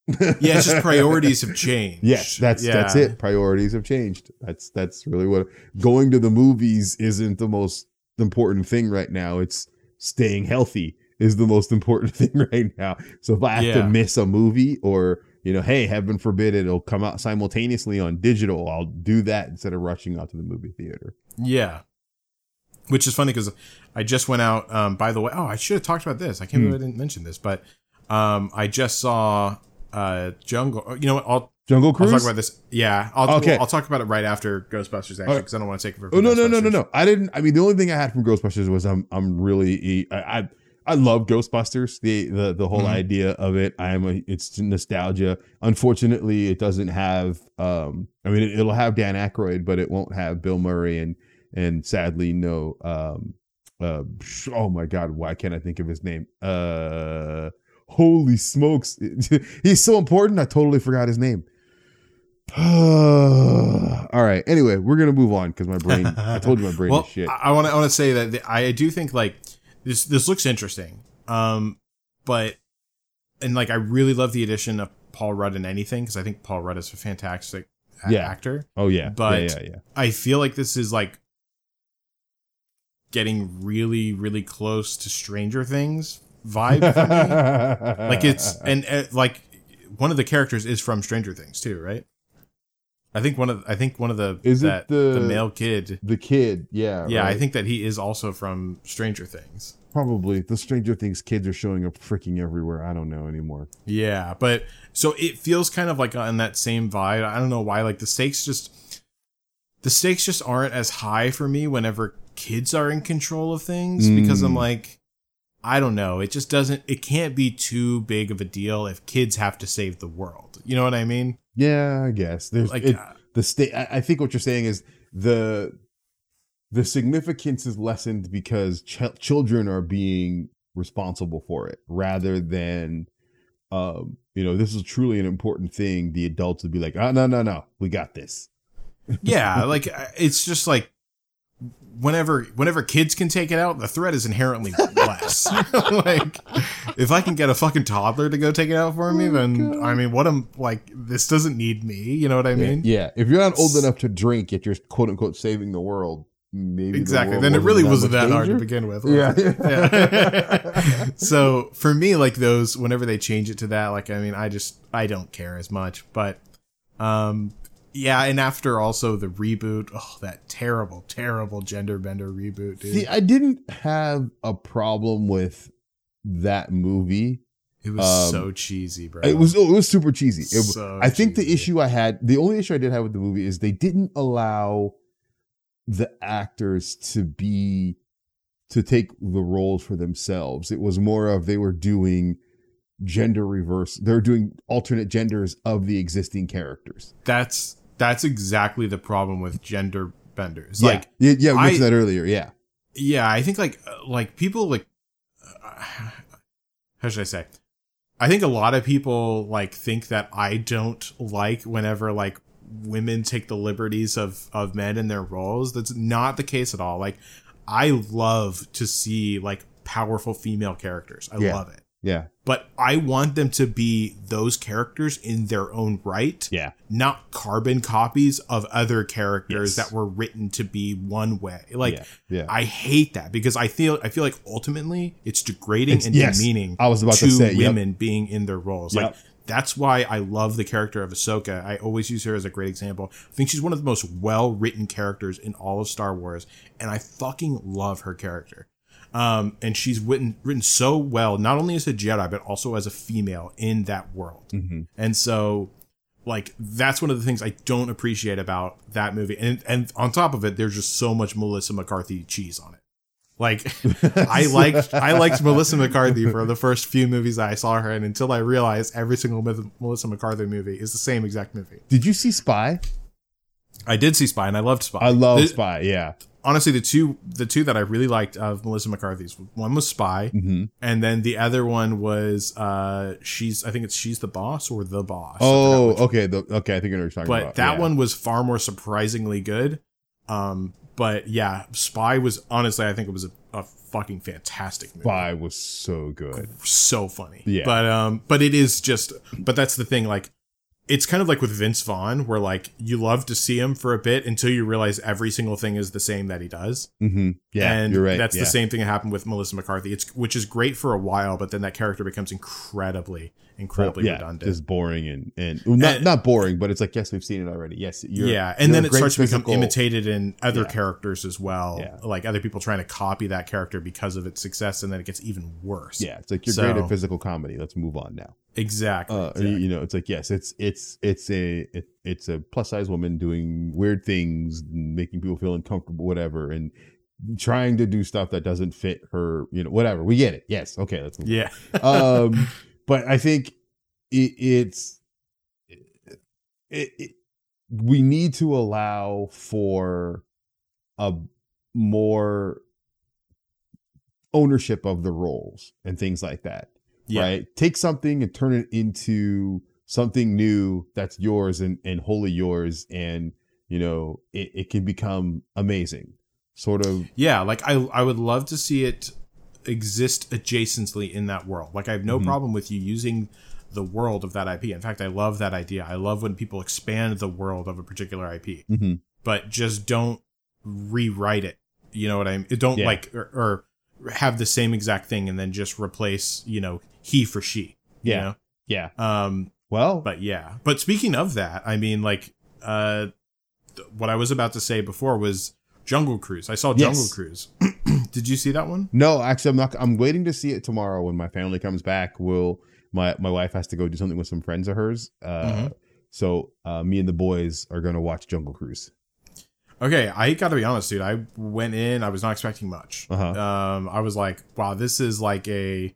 Yeah, it's just priorities have changed. Yes, that's that's it. Priorities have changed. That's that's really what going to the movies isn't the most important thing right now. It's staying healthy is the most important thing right now. So if I have to miss a movie or you know, hey, heaven forbid it'll come out simultaneously on digital, I'll do that instead of rushing out to the movie theater. Yeah. Which is funny because I just went out. Um, by the way, oh, I should have talked about this. I can't Hmm. believe I didn't mention this, but um, I just saw uh, Jungle. You know what? I'll, Jungle I'll talk about this. Yeah, I'll, Okay. I'll talk about it right after Ghostbusters actually because I don't want to take it for. Oh no no no no no! I didn't. I mean, the only thing I had from Ghostbusters was I'm I'm really I I, I love Ghostbusters. The the the whole Mhm. idea of it. I'm a it's nostalgia. Unfortunately, it doesn't have. Um, I mean, it, it'll have Dan Aykroyd, but it won't have Bill Murray and and sadly no. Um, uh, oh my God, why can't I think of his name? Uh, holy smokes, he's so important. I totally forgot his name. All right. Anyway, we're gonna move on because my brain. I told you my brain Well, is shit. I want to I want to say that the, I do think like this this looks interesting. Um, but and like I really love the addition of Paul Rudd in anything because I think Paul Rudd is a fantastic Yeah. actor. oh yeah, but- yeah, yeah, I feel like this is like getting really, really close to Stranger Things vibe for me. like it's and uh, like one of the characters is from Stranger Things too, right? I think one of I think one of the Is it that the- the male kid. the kid. Yeah, Yeah, I think that he is also from Stranger Things. probably the Stranger Things kids are showing up freaking everywhere. I don't know anymore. Yeah, but so it feels kind of like on that same vibe. I don't know why. Like the stakes just the stakes just aren't as high for me whenever kids are in control of things because I'm Mm. like, I don't know. It just doesn't. It can't be too big of a deal if kids have to save the world. You know what I mean? Yeah, I guess there's Like, it, uh, the state. I, think what you're saying is the the significance is lessened because ch- children are being responsible for it rather than um you know this is truly an important thing the adults would be like oh no no no we got this yeah, like uh, it's just like whenever whenever kids can take it out, the threat is inherently less. like if I can get a fucking toddler to go take it out for me, Oh, then God. I mean, what am like this doesn't need me. You know what I mean? yeah if you're not old enough to drink yet you're quote unquote saving the world maybe the Exactly. world Then it really wasn't much that hard to begin with. yeah, Yeah. so for me, like those, whenever they change it to that, like I mean, I just I don't care as much. But um, yeah, and after also the reboot, oh, that terrible, terrible gender bender reboot, dude. see i didn't have a problem with that movie it was um, so cheesy, bro. It was it was super cheesy. It- So I think the issue I had, the only issue I did have with the movie is they didn't allow the actors to be to take the roles for themselves. It was more of they were doing gender reverse. They're doing alternate genders of the existing characters. That's that's exactly the problem with gender benders. Yeah, Like, yeah, yeah. We I- mentioned that earlier. Yeah, yeah, I think like uh, like people like uh, how should I say? I think a lot of people like think that I don't like whenever like women take the liberties of of men in their roles. That's not the case at all. Like I love to see like powerful female characters. I Yeah. love it. Yeah, But I want them to be those characters in their own right yeah, not carbon copies of other characters Yes. that were written to be one way. Like yeah, yeah. I hate that because I feel I feel like ultimately it's degrading It's- and yes. demeaning I was about to to say, yep. women being in their roles. Like that's why I love the character of Ahsoka. I always use her as a great example. I think she's one of the most well written characters in all of Star Wars, and I fucking love her character. Um, and she's written written so well, not only as a Jedi but also as a female in that world. hmm And so like that's one of the things I don't appreciate about that movie. And and on top of it, there's just so much Melissa McCarthy cheese on it. Like I liked I liked Melissa McCarthy for the first few movies I saw her in until I realized every single Mel- Melissa McCarthy movie is the same exact movie. Did you see Spy? I did see Spy and I loved Spy. I love The- Spy. Yeah. Honestly, the two the two that I really liked of Melissa McCarthy's one was Spy, hmm and then the other one was uh she's I think it's she's the boss or the boss. Oh, okay. The, okay, I think I know what you're talking but about. that Yeah. one was far more surprisingly good. Um, but yeah, Spy was honestly, I think it was a, a fucking fantastic movie. Spy was so good. So funny. Yeah. But um, but it is just, but that's the thing. Like, it's kind of like with Vince Vaughn, where like you love to see him for a bit until you realize every single thing is the same that he does. hmm Yeah, and you're right. That's yeah. the same thing that happened with Melissa McCarthy. It's which is great for a while, but then that character becomes incredibly, incredibly yeah, redundant. just boring and and well, not And- not boring, but it's like yes, we've seen it already. Yes, you're, yeah, and then it starts to become imitated in other Yeah. characters as well. Yeah. Like other people trying to copy that character because of its success, and then it gets even worse. Yeah, it's like you're great at physical comedy. Let's move on now. exactly. Uh, exactly. you know, it's like yes, it's it's it's a it, it's a plus size woman doing weird things, making people feel uncomfortable, whatever, and trying to do stuff that doesn't fit her. You know, whatever. We get it. Yes. Okay. Let's move. yeah, um, but I think it, it's it, it, we need to allow for a more ownership of the roles and things like that. yeah, Right? Take something and turn it into something new that's yours and, and wholly yours and you know it, it can become amazing sort of yeah. Like I, I would love to see it exist adjacently in that world. Like I have no Mhm. problem with you using the world of that IP. In fact, I love that idea. I love when people expand the world of a particular IP. mhm. but just don't rewrite it. You know what I mean? Don't Yeah. like or, or have the same exact thing and then just replace, you know, he for she. you Yeah. know? yeah Um, well but yeah. But speaking of that, I mean, like, uh, th- what I was about to say before was Jungle Cruise. I saw Jungle Yes. Cruise. Did you see that one? No, actually, I'm not. I'm waiting to see it tomorrow when my family comes back. We'll my my wife has to go do something with some friends of hers. Uh, Mhm. So uh, me and the boys are gonna watch Jungle Cruise. Okay, I gotta be honest, dude. I went in, I was not expecting much. Uh-huh. Um, I was like, wow, this is like a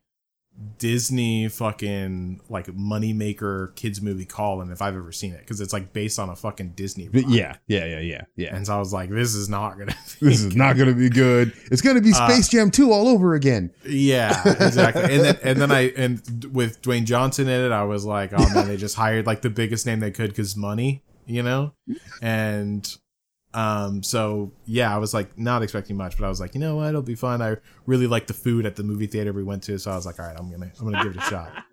Disney fucking like moneymaker kids movie call, and if I've ever seen it, because it's like based on a fucking Disney. Ride. yeah, yeah, yeah, yeah, yeah. And so I was like, this is not gonna. Be This is not gonna be good. It's gonna be Uh, Space Jam 2 all over again. Yeah, exactly. and then and then I and with Dwayne Johnson in it, I was like, oh man, they just hired like the biggest name they could because money, you know, and um, so yeah, I was like not expecting much, but I was like, you know what, it'll be fun. I really like the food at the movie theater we went to, so I was like, all right, I'm gonna I'm gonna give it a shot.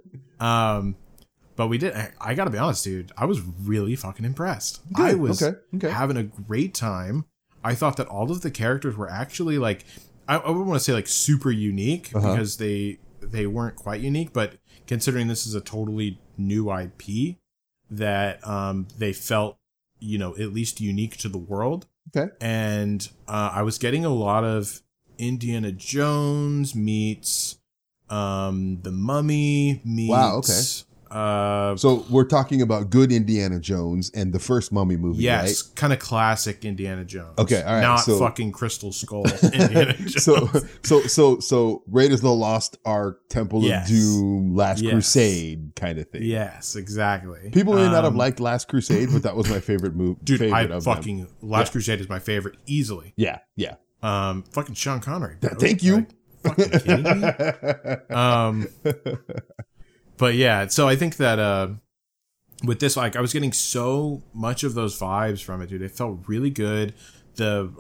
Um, but we did. I, I gotta be honest, dude, I was really fucking impressed. I was Okay, okay. having a great time. I thought that all of the characters were actually like I, I wouldn't want to say like super unique Uh-huh. because they they weren't quite unique, but considering this is a totally new IP, that um they felt you know at least unique to the world. Okay. And uh, I was getting a lot of Indiana Jones meets um the Mummy meets Wow, okay. Uh So we're talking about good Indiana Jones and the first Mummy movie, Yes, kind of classic Indiana Jones. Okay, all right, Not so- fucking Crystal Skull Indiana? Jones. So, so, so, so Raiders of the Lost Ark, Temple Yes. of Doom, Last Yes. Crusade kind of thing. yes, exactly. People may not have Um, liked Last Crusade, but that was my favorite movie. Dude, favorite I of them. fucking Last Yeah. Crusade is my favorite easily. yeah, yeah. Um, fucking Sean Connery. bro. Thank you. Like, fucking kidding me? Um, but yeah, so I think that uh, with this, like, I was getting so much of those vibes from it, dude. It felt really good. The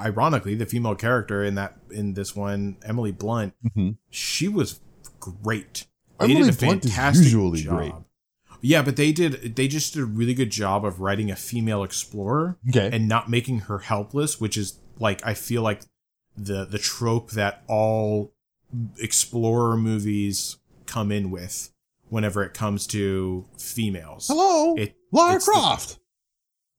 ironically, the female character in that in this one, Emily Blunt, Mhm. she was great. Emily Blunt is usually great. Yeah, but they did. They just did a really good job of writing a female explorer Okay. and not making her helpless, which is like I feel like the the trope that all explorer movies come in with whenever it comes to females. Hello, It- Lara it's the- Croft.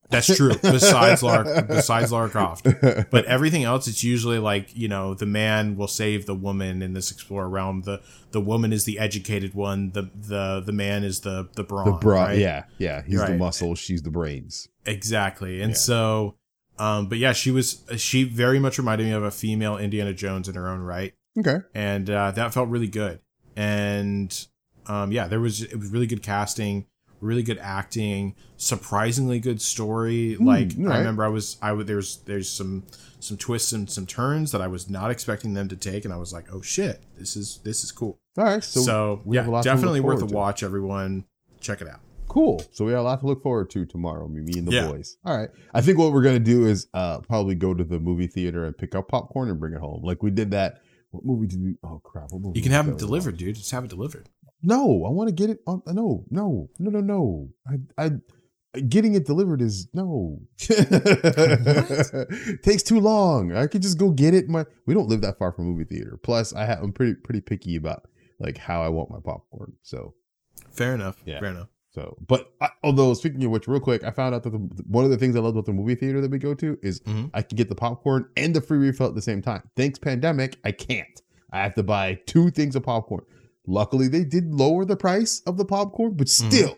That's true. Besides Lara, besides Lara Croft, but everything else, it's usually like you know the man will save the woman in this explorer realm. The the woman is the educated one. The the the man is the the brawn. the bra, right? yeah, yeah. He's the Right. muscle. She's the brains. Exactly. And Yeah. so, um, but yeah, she was, she very much reminded me of a female Indiana Jones in her own right. Okay. And, uh, that felt really good. And, um, yeah, there was, it was really good casting, really good acting, surprisingly good story. Hmm, like, alright. I remember I was, I would, there's, there's some, some twists and some turns that I was not expecting them to take. And I was like, oh shit, this is, this is cool. All right. So, So, we have a yeah, definitely worth a to. watch, everyone. Check it out. cool. So we have a lot to look forward to tomorrow. Me, me and the Yeah. boys. All right. I think what we're gonna do is uh probably go to the movie theater and pick up popcorn and bring it home. Like we did that. What movie did we? Oh crap! What movie You can have it delivered, watched? dude. Just have it delivered. No, I want to get it. On, no, no, no, no, no. I, I, getting it delivered is no. Takes too long. I could just go get it. My we don't live that far from movie theater. Plus, I have I'm pretty pretty picky about like how I want my popcorn. So Fair enough. Yeah. Fair enough. so, but I, although speaking of which, real quick, I found out that the, one of the things I love about the movie theater that we go to is Mhm. I can get the popcorn and the free refill at the same time. Thanks pandemic, I can't. I have to buy two things of popcorn. Luckily, they did lower the price of the popcorn, but Mhm. still,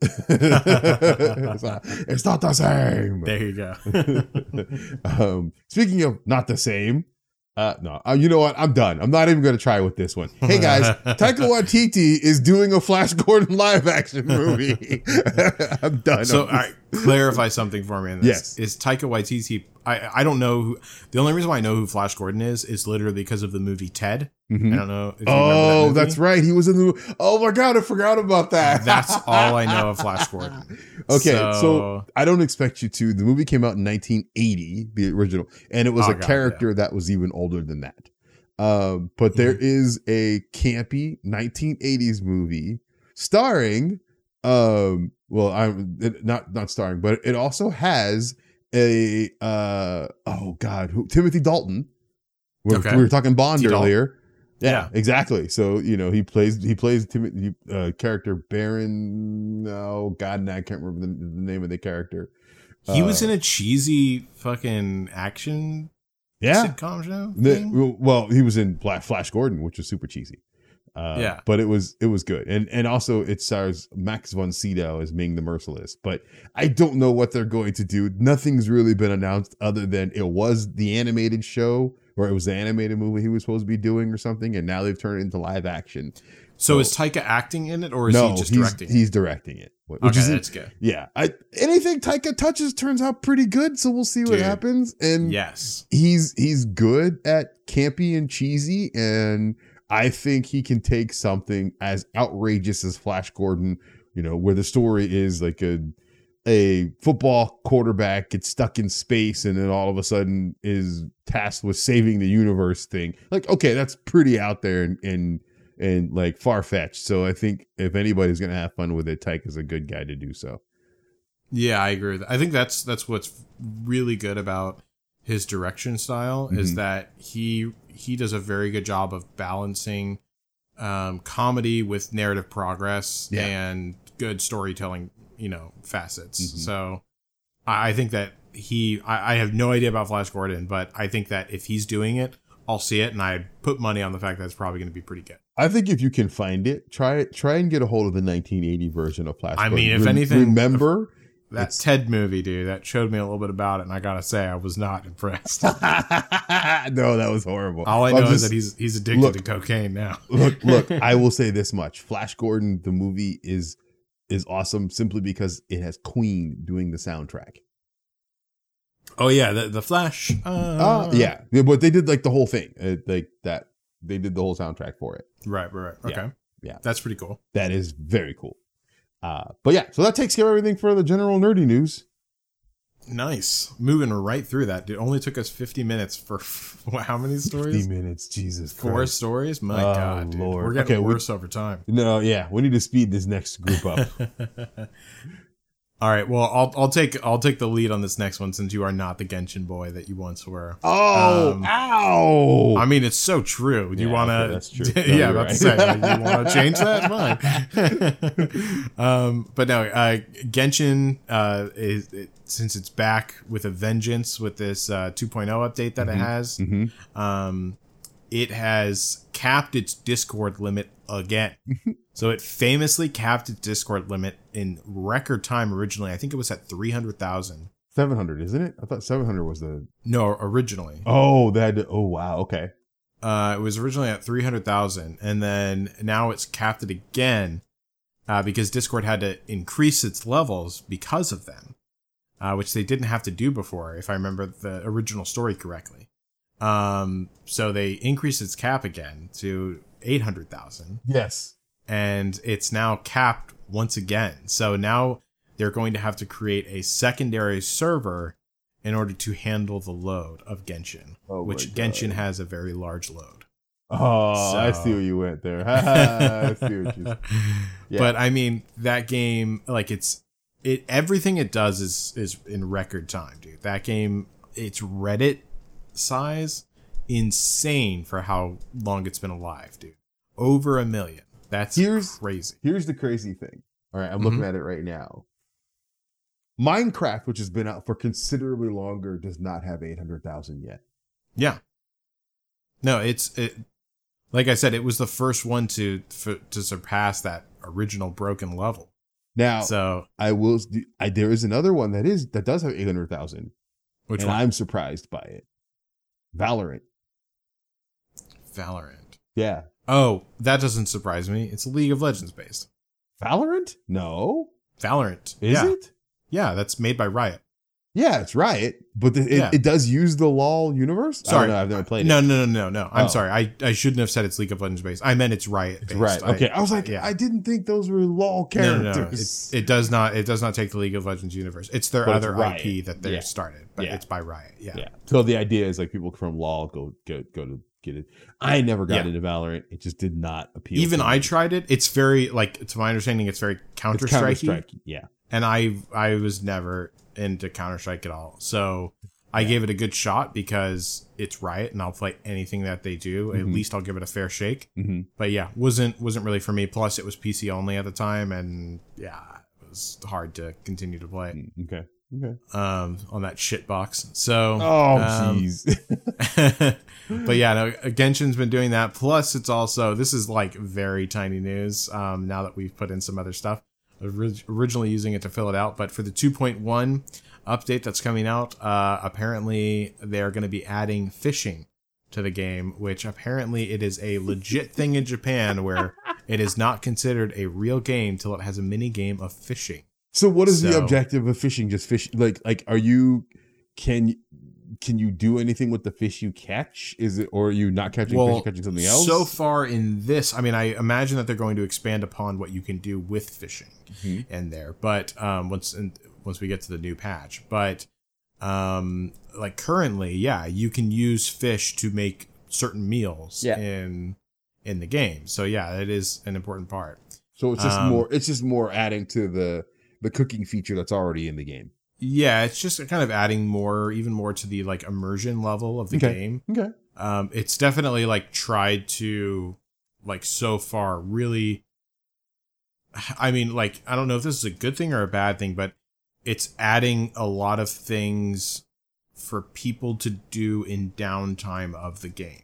it's, not, it's not the same. There you go. um, speaking of not the same, uh, no, uh, you know what? I'm done. I'm not even going to try with this one. Hey guys, Taika Waititi is doing a Flash Gordon live action movie. I'm done. so, all right, clarify something for me. In this. Yes. is Taika Waititi? I I don't know who. The only reason why I know who Flash Gordon is is literally because of the movie Ted. Mhm. I don't know. If you remember that Oh, that's right. He was in the. Oh my god, I forgot about that. That's all I know of Flash Gordon. Okay, so, I don't expect you to. The movie came out in 1980, the original, and it was Oh, a God, character that was even older than that. Um, but there Mm-hmm. is a campy 1980s movie starring, um, well, I'm it- not not starring, but it also has a uh oh god, who Timothy Dalton. We, Okay. we were talking Bond T. Dalton. earlier. Yeah, Yeah. exactly. So you know he plays he plays Timothy uh, character Baron. Oh God, I can't remember the, the name of the character. he was Uh, in a cheesy fucking action yeah. sitcom show. The- well, he was in Black Flash Gordon, which was super cheesy. Uh, Yeah. but it was it was good, and and also it stars Max von Sydow as Ming the Merciless. But I don't know what they're going to do. Nothing's really been announced other than it was the animated show or it was the animated movie he was supposed to be doing or something, and now they've turned it into live action. So is Taika acting in it, or is no, he just he's directing? it? he's directing it, which okay, is that's good. yeah. I anything Taika touches turns out pretty good, so we'll see what Dude. happens. And Yes. he's he's good at campy and cheesy and i think he can take something as outrageous as flash gordon you know where the story is like a a football quarterback gets stuck in space and then all of a sudden is tasked with saving the universe thing like okay that's pretty out there and and, and like far-fetched so i think if anybody's gonna have fun with it Taika is a good guy to do so Yeah, I agree. I think that's that's what's really good about his direction style is Mhm. that he he does a very good job of balancing um, comedy with narrative progress Yeah. and good storytelling, you know, facets. Mhm. So I, I think that he I, I have no idea about Flash Gordon, but I think that if he's doing it, I'll see it and I put money on the fact that it's probably going to be pretty good. I think if you can find it, try it. Try and get a hold of the 1980 version of Flash. I Gordon. mean, if Rem- anything- remember That It's- Ted movie, dude, that showed me a little bit about it, and I gotta say, I was not impressed. no, that was horrible. All I know just- is that he's he's addicted look- to cocaine now. look, look. I will say this much: Flash Gordon, the movie is is awesome simply because it has Queen doing the soundtrack. Oh yeah, the the Flash. Uh, Uh, yeah, but they did like the whole thing, uh, like that. They did the whole soundtrack for it. Right, right, right. Yeah, Okay. yeah. That's pretty cool. That is very cool. Uh, but yeah, so that takes care of everything for the general nerdy news. Nice. Moving right through that. It only took us 50 minutes for how many stories? Fifty stories? minutes, Jesus Four Christ. stories? My Oh, God, dude. Lord. We're getting Okay, we- worse over time. No, yeah, we need to speed this next group up. All right. Well, I'll I'll take I'll take the lead on this next one since you are not the Genshin boy that you once were. oh, Um, ow! I mean, it's so true. Do you want to? that's true. No, yeah, about right. to say. like, you want to change that? Fine. um, but no, uh, Genshin uh, is it, since it's back with a vengeance with this uh, 2.0 update that it has. Mhm. Um, it has capped its Discord limit again. so it famously capped its Discord limit in record time originally. I think it was at 300,000. 700, isn't it? I thought 700 was the. No, originally. Oh, that. Oh, wow. Okay. Uh, it was originally at 300,000 and then now it's capped it again uh, because Discord had to increase its levels because of them, uh, which they didn't have to do before, if I remember the original story correctly. Um, so they increased its cap again to 800,000 Yes. and it's now capped once again. So now they're going to have to create a secondary server in order to handle the load of Genshin, Oh which. Genshin has a very large load. Oh, I see where you went there. I see what you. Yeah. But I mean, that game, like it's it everything it does is is in record time, dude. That game, its Reddit size, insane for how long it's been alive, dude. Over a million. That's Here's- crazy. Here's the crazy thing. All right, I'm looking Mhm. at it right now. Minecraft, which has been out for considerably longer, does not have 800,000 yet. Yeah. No, it's it. Like I said, it was the first one to for, to surpass that original broken level. Now, So I will. I, there is another one that is that does have 800,000, which? I'm surprised by it. Valorant. Valorant. Yeah, Oh, that doesn't surprise me. It's League of Legends based. Valorant. No, Valorant. is yeah. it? Yeah, that's made by Riot. Yeah, it's Riot, but it, Yeah. it does use the LoL universe. I Sorry. know, I've never played No, it. no, no, no, no. I'm Oh. sorry. I, I shouldn't have said it's League of Legends based. I meant it's Riot based. Right. Okay. I, was like, yeah. I didn't think those were LoL no, no, characters. no. It, it does not. It does not take the League of Legends universe. It's their But other Riot. IP that they Yeah. started, but it's by Riot. Yeah. yeah. So the idea is like people from LoL go go go to get it. I never got Yeah. into Valorant. It just did not appeal. Even I tried it. It's very like to my understanding, it's very Counter Strike, Counter-Strike. Yeah. and I I was never into Counter Strike at all. So I gave it a good shot because it's Riot, and I'll play anything that they do. At Mhm. least I'll give it a fair shake. hmm but yeah, wasn't wasn't really for me. Plus, it was PC only at the time, and yeah, it was hard to continue to play. Okay. Okay. um, on that shit box. So, Oh, um, jeez. but yeah, no, Genshin's been doing that. Plus, it's also this is like very tiny news. Um, now that we've put in some other stuff, Orig- originally using it to fill it out, but for the 2.1 update that's coming out, uh, apparently they are going to be adding fishing to the game, which apparently it is a legit thing in Japan where it is not considered a real game till it has a mini game of fishing. So, what is the objective of fishing? Just fish? Like, like, are you can can you do anything with the fish you catch? Is it or are you not catching fish, catching something else? So far in this, I mean, I imagine that they're going to expand upon what you can do with fishing Mhm. in there. But um, once in, once we get to the new patch, but um, like currently, yeah, you can use fish to make certain meals Yeah. in in the game. So yeah, it is an important part. So it's just Um, more. It's just more adding to the the cooking feature that's already in the game. Yeah, it's just kind of adding more, even more to the like immersion level of the Okay. game. Okay. um it's definitely like tried to like so far really i mean like i don't know if this is a good thing or a bad thing but it's adding a lot of things for people to do in downtime of the game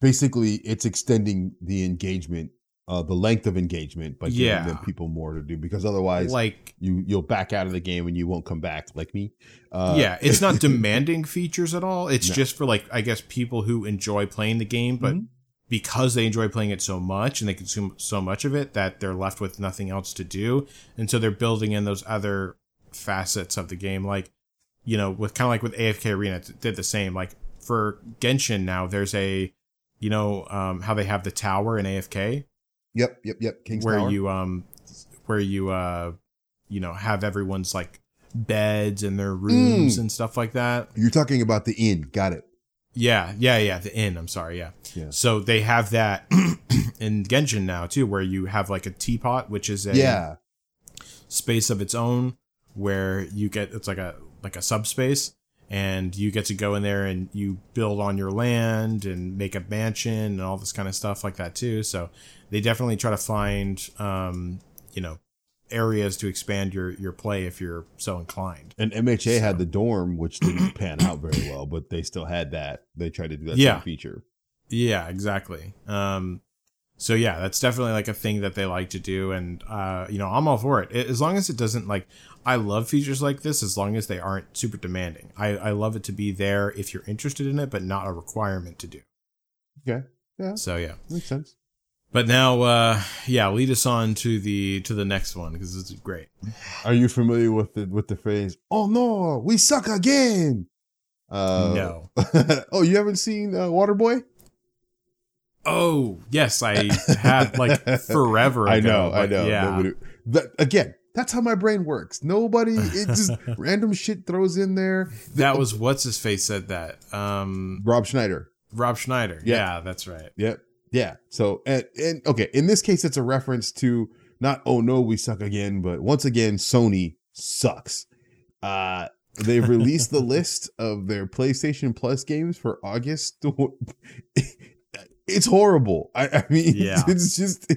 Basically, it's extending the engagement, uh, the length of engagement by giving Yeah. them people more to do because otherwise, like you you'll back out of the game and you won't come back like me. Uh, yeah it's not demanding features at all it's No. just for like i guess people who enjoy playing the game but Mhm. because they enjoy playing it so much and they consume so much of it that they're left with nothing else to do and so they're building in those other facets of the game like you know with kind of like with afk arena it did the same like for genshin now there's a you know um how they have the tower in afk Yep. Yep. Yep. King's where Tower. you um where you uh you know have everyone's like beds and their rooms Mm. and stuff like that You're talking about the inn. Got it. yeah, yeah, yeah. The inn. I'm sorry. Yeah. Yeah. So they have that in Genshin now too, where you have like a teapot, which is a Yeah. space of its own, where you get it's like a like a subspace, and you get to go in there and you build on your land and make a mansion and all this kind of stuff like that too. So they definitely try to find, um, you know, areas to expand your your play if you're so inclined. And MHA had the dorm, which didn't pan out very well, but they still had that. They tried to do that Yeah. same feature. Yeah, exactly. Um, so yeah, that's definitely like a thing that they like to do, and uh, you know, I'm all for it. it. As long as it doesn't like, I love features like this as long as they aren't super demanding. I I love it to be there if you're interested in it, but not a requirement to do. Okay. Yeah. So yeah, Makes sense. but now, uh, yeah, lead us on to the to the next one because it's great. Are you familiar with the with the phrase "Oh no, we suck again"? Uh, no. oh, you haven't seen uh, Waterboy? Oh yes, I had like forever. Ago, I know, I know. Yeah, that, again, that's how my brain works. Nobody, it just random shit throws in there. that was what's his face said that. Um, Rob Schneider. Rob Schneider. Yeah. yeah that's right. Yep. Yeah. So, and, and okay, in this case, it's a reference to not, oh no, we suck again, but once again, Sony sucks. Uh, they've released the list of their PlayStation Plus games for August. It's horrible. I, I mean, Yeah. it's just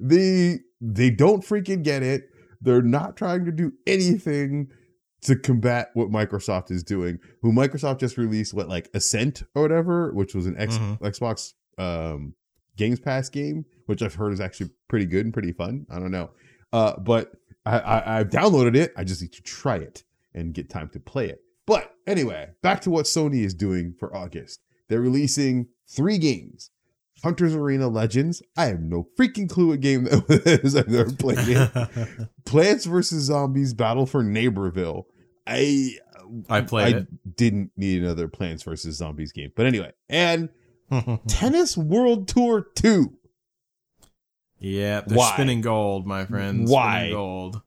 they they don't freaking get it. They're not trying to do anything to combat what Microsoft is doing. Who Microsoft just released what like Ascent or whatever, which was an X, Mhm. Xbox um Games Pass game, which I've heard is actually pretty good and pretty fun. I don't know. Uh but I, I I've downloaded it. I just need to try it and get time to play it. But anyway, back to what Sony is doing for August. They're releasing three games. Hunter's Arena Legends. I have no freaking clue what game that is. I've never played it. Plants vs. Zombies Battle for Neighborville. I I played I didn't need another Plants vs. Zombies game. But anyway, and Tennis World Tour 2. yeah, they're Why? spinning gold, my friends. Why? Spinning gold.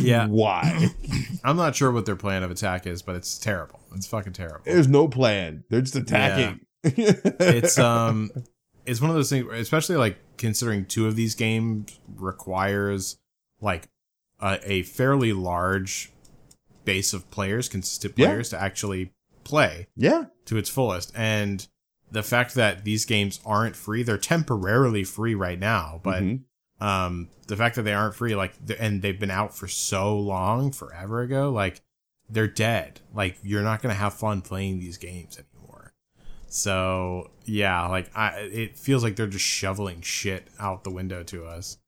Yeah. Why? I'm not sure what their plan of attack is, but it's terrible. It's fucking terrible. There's no plan. They're just attacking. It's um, it's one of those things, especially like considering two of these games requires like a, a fairly large base of players, consistent Yeah. players, to actually play yeah. to its fullest. And the fact that these games aren't free, they're temporarily free right now, but Mhm. um the fact that they aren't free like and they've been out for so long forever ago like they're dead. Like you're not gonna have fun playing these games anymore. So yeah, like I, it feels like they're just shoveling shit out the window to us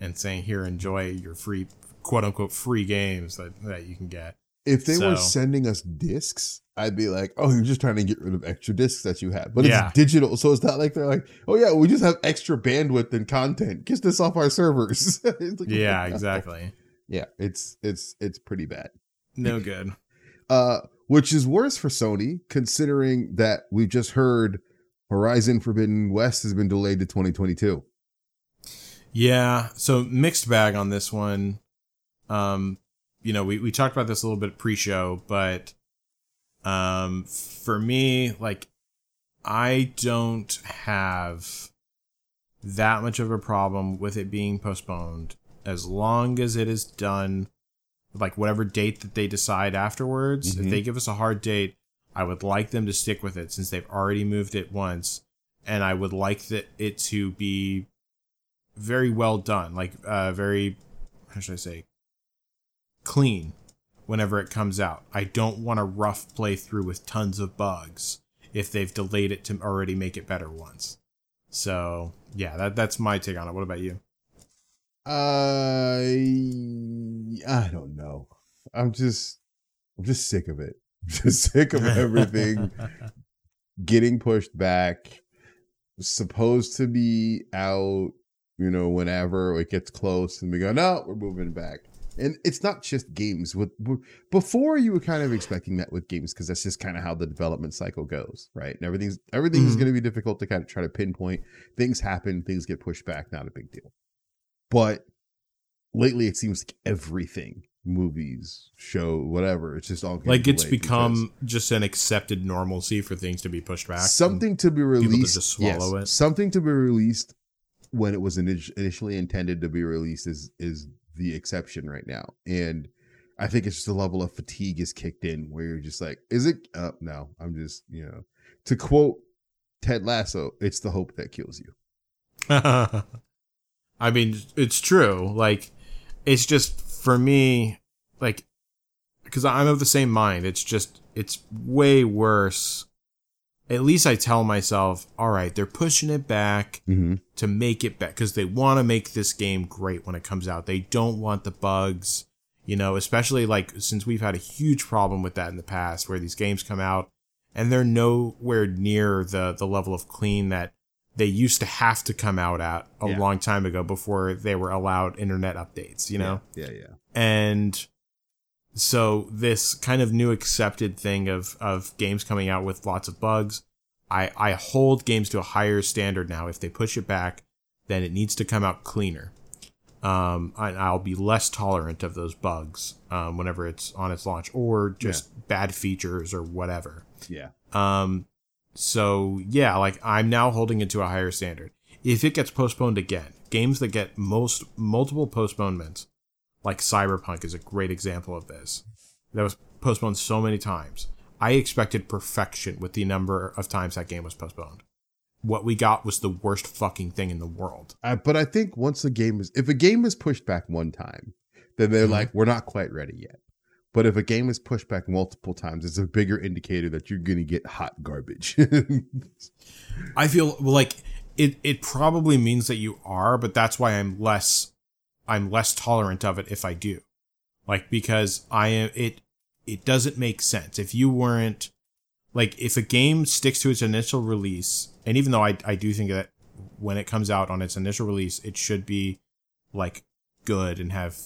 and saying, "Here, enjoy your free, quote unquote, free games that that you can get." If they were sending us discs, I'd be like, "Oh, you're just trying to get rid of extra discs that you have." But Yeah. it's digital, so it's not like they're like, "Oh yeah, we just have extra bandwidth and content. Get this off our servers." Like, Yeah, exactly. Yeah, it's it's it's pretty bad. No good. Uh, which is worse for Sony, considering that we've just heard Horizon Forbidden West has been delayed to 2022. Yeah, so mixed bag on this one. Um, you know, we, we talked about this a little bit pre-show, but um for me, like I don't have that much of a problem with it being postponed as long as it is done like whatever date that they decide afterwards. Mhm. If they give us a hard date, I would like them to stick with it since they've already moved it once and I would like that it to be very well done, like uh, very how should I say clean whenever it comes out. I don't want a rough playthrough with tons of bugs if they've delayed it to already make it better once. So yeah, that that's my take on it. What about you? I I don't know. I'm just I'm just sick of it. Just sick of everything getting pushed back. Supposed to be out, you know, whenever it gets close, and we go, no, we're moving back. And it's not just games. With before, you were kind of expecting that with games because that's just kind of how the development cycle goes, right? And everything's everything's Mhm. going to be difficult to kind of try to pinpoint. Things happen, things get pushed back, not a big deal. But lately, it seems like everything, movies, show, whatever, it's just all like it's become just an accepted normalcy for things to be pushed back. something to be to released. just swallow yes, it. Something to be released when it was initially intended to be released is is the exception right now, and I think it's just a level of fatigue is kicked in where you're just like, is it? Uh, no, I'm just you know, to quote Ted Lasso, it's the hope that kills you. I mean, it's true. Like, it's just for me, like, because I'm of the same mind. It's just, it's way worse. At least I tell myself, all right, they're pushing it back Mm-hmm. to make it better because they want to make this game great when it comes out. They don't want the bugs, you know, especially like since we've had a huge problem with that in the past where these games come out and they're nowhere near the the level of clean that they used to have to come out at a Yeah. long time ago before they were allowed internet updates, you know? yeah, yeah. yeah. and so this kind of new accepted thing of of games coming out with lots of bugs i i hold games to a higher standard now if they push it back then it needs to come out cleaner um I, i'll be less tolerant of those bugs um whenever it's on its launch or just bad features or whatever yeah. um, so yeah, like I'm now holding it to a higher standard. If it gets postponed again, games that get most multiple postponements, like Cyberpunk is a great example of this. That was postponed so many times. I expected perfection with the number of times that game was postponed. What we got was the worst fucking thing in the world. I, but I think once a game is, if a game is pushed back one time, then they're Mhm. like, we're not quite ready yet. But if a game is pushed back multiple times, it's a bigger indicator that you're going to get hot garbage. I feel like it it probably means that you are, but that's why I'm less I'm less tolerant of it if I do. Like because I am it it doesn't make sense. If you weren't like if a game sticks to its initial release, and even though I I do think that when it comes out on its initial release, it should be like good and have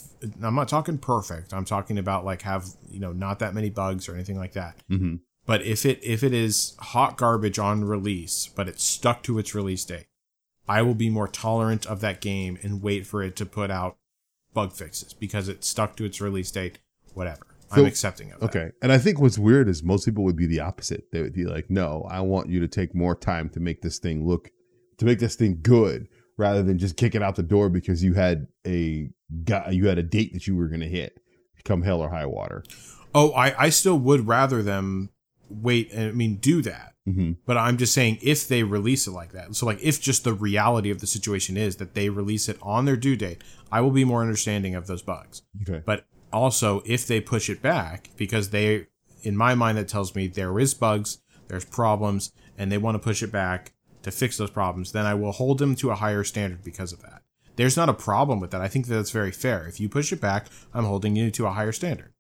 I'm not talking perfect. I'm talking about like have, you know, not that many bugs or anything like that. mm-hmm. But if it if it is hot garbage on release, but it's stuck to its release date, I will be more tolerant of that game and wait for it to put out bug fixes because it's stuck to its release date. Whatever, I'm accepting of that. Okay. And I think what's weird is most people would be the opposite. They would be like, no, I want you to take more time to make this thing look, to make this thing good rather than just kick it out the door because you had a guy, you had a date that you were going to hit come hell or high water. Oh, I I still would rather them wait and I mean do that. Mm-hmm. But I'm just saying if they release it like that. So like if just the reality of the situation is that they release it on their due date, I will be more understanding of those bugs. Okay. But also if they push it back because they in my mind that tells me there is bugs there's problems and they want to push it back to fix those problems then i will hold them to a higher standard because of that. There's not a problem with that. I think that's very fair. If you push it back i'm holding you to a higher standard.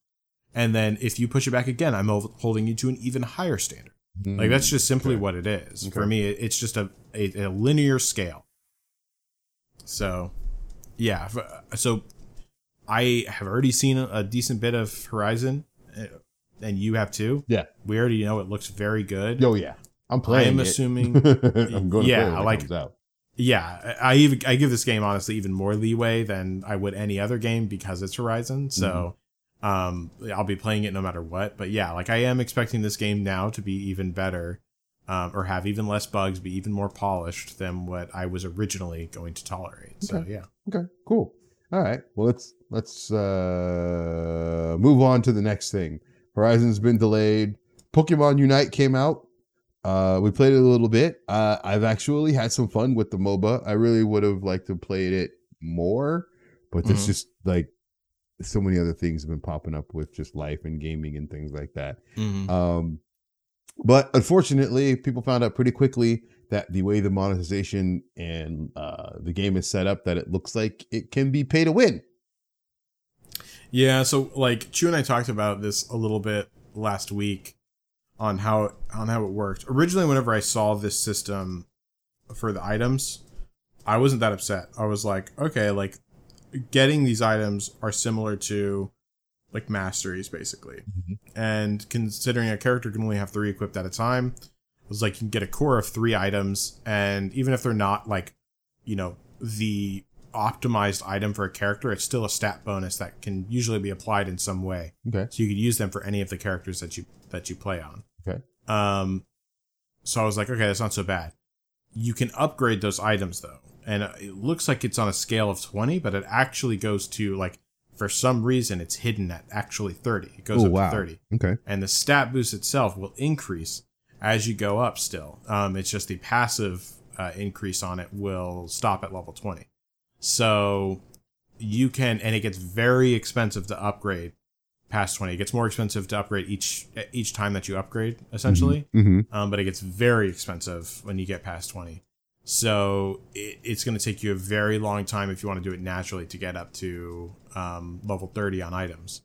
And then if you push it back again i'm holding you to an even higher standard. Mm, like that's just simply okay. what it is. Okay. for me it's just a, a, a linear scale. So yeah so I have already seen a, decent bit of Horizon, uh, and you have too. Yeah, we already know it looks very good. Oh yeah, I'm playing. I'm assuming. I'm going yeah, to like yeah, I even I give this game honestly even more leeway than I would any other game because it's Horizon. So mm-hmm. um, I'll be playing it no matter what. But yeah, like I am expecting this game now to be even better, um, or have even less bugs, be even more polished than what I was originally going to tolerate. Okay. So yeah. Okay. Cool. All right. Well, let's let's uh, move on to the next thing. Horizon's been delayed. Pokemon Unite came out. Uh, we played it a little bit. Uh, I've actually had some fun with the MOBA. I really would have liked to play it more, but mm-hmm. just like so many other things have been popping up with just life and gaming and things like that. Mm-hmm. Um, but unfortunately, people found out pretty quickly that the way the monetization and uh, the game is set up, that it looks like it can be pay to win. Yeah, so like Chu and I talked about this a little bit last week on how on how it worked. Originally, whenever I saw this system for the items, I wasn't that upset. I was like, okay, like getting these items are similar to like masteries basically. Mm-hmm. And considering a character can only have three equipped at a time, it was like you can get a core of three items, and even if they're not like, you know, the optimized item for a character, it's still a stat bonus that can usually be applied in some way. Okay. So you could use them for any of the characters that you that you play on. Okay. Um, so I was like, okay, that's not so bad. You can upgrade those items though, and it looks like it's on a scale of twenty, but it actually goes to like for some reason it's hidden at actually 30 it goes Ooh, up wow. to 30 okay and the stat boost itself will increase as you go up still. Um, it's just the passive uh, increase on it will stop at level 20. So you can, and it gets very expensive to upgrade past 20. It gets more expensive to upgrade each each time that you upgrade, essentially. Mm-hmm. mm-hmm. Um, but it gets very expensive when you get past 20. So it, it's going to take you a very long time if you want to do it naturally to get up to um, level 30 on items.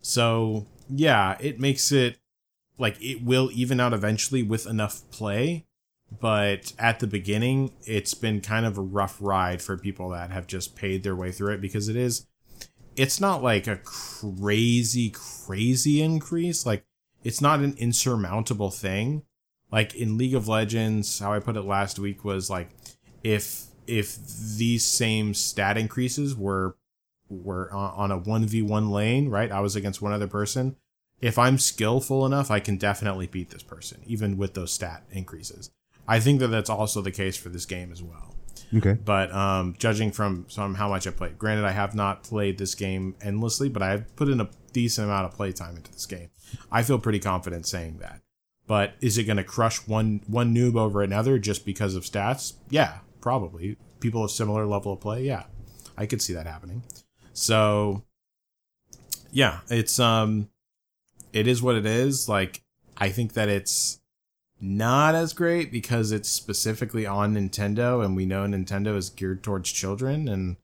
So yeah, it makes it like it will even out eventually with enough play but at the beginning it's been kind of a rough ride for people that have just paid their way through it because it is it's not like a crazy crazy increase like it's not an insurmountable thing like in league of legends how i put it last week was like if if these same stat increases were were on a 1v1 lane right i was against one other person if I'm skillful enough, I can definitely beat this person, even with those stat increases. I think that that's also the case for this game as well. Okay. But um, judging from how much I played, granted I have not played this game endlessly, but I've put in a decent amount of playtime into this game. I feel pretty confident saying that. But is it going to crush one one noob over another just because of stats? Yeah, probably. People of similar level of play, yeah, I could see that happening. So, yeah, it's um, it is what it is. Like, I think that it's not as great because it's specifically on Nintendo, and we know Nintendo is geared towards children, and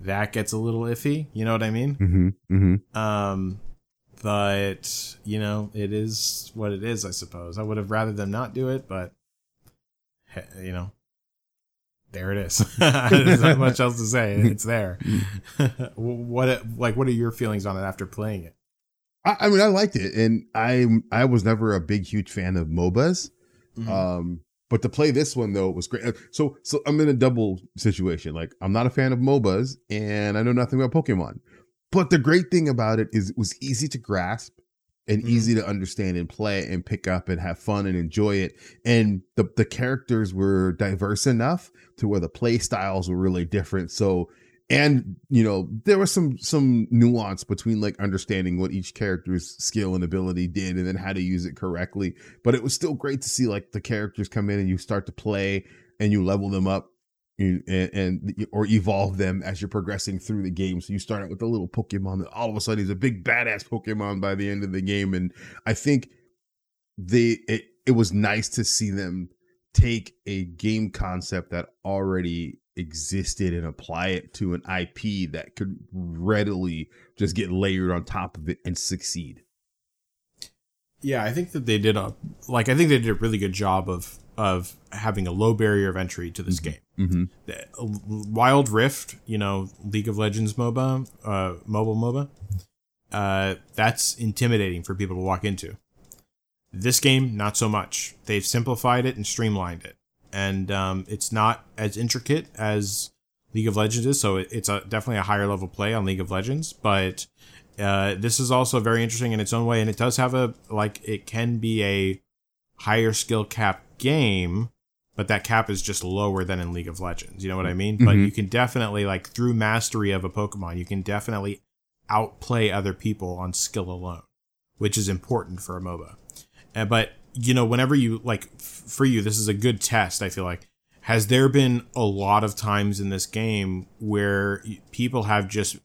that gets a little iffy. You know what I mean? Mm-hmm, mm-hmm. Um, but you know, it is what it is. I suppose I would have rather them not do it, but you know, there it is. There's not much else to say. It's there. what like what are your feelings on it after playing it? I, I, mean, I liked it, and I I was never a big, huge fan of MOBAs. Mm-hmm. Um, but to play this one though was great. So so I'm in a double situation. Like I'm not a fan of MOBAs, and I know nothing about Pokemon. But the great thing about it is it was easy to grasp and mm-hmm. easy to understand and play and pick up and have fun and enjoy it. And the the characters were diverse enough to where the play styles were really different. So and you know there was some some nuance between like understanding what each character's skill and ability did and then how to use it correctly but it was still great to see like the characters come in and you start to play and you level them up You- and, and or evolve them as you're progressing through the game. So you start out with a little Pokemon that all of a sudden he's a big badass Pokemon by the end of the game. And I think they it, it was nice to see them take a game concept that already existed and apply it to an IP that could readily just get layered on top of it and succeed. Yeah, I think that they did a like I think they did a really good job of of having a low barrier of entry to this game. Mm-hmm. Wild Rift, you know, League of Legends MOBA, uh, mobile MOBA, uh, that's intimidating for people to walk into. This game, not so much. They've simplified it and streamlined it, and um, it's not as intricate as League of Legends is. So it, it's a, definitely a higher level play on League of Legends, but uh, this is also very interesting in its own way, and it does have a like it can be a higher skill cap game, but that cap is just lower than in League of Legends. You know what I mean? But Mhm. you can definitely like through mastery of a Pokemon, you can definitely outplay other people on skill alone, which is important for a MOBA. Uh, but you know, whenever you like f- for you, this is a good test. I feel like has there been a lot of times in this game where people have just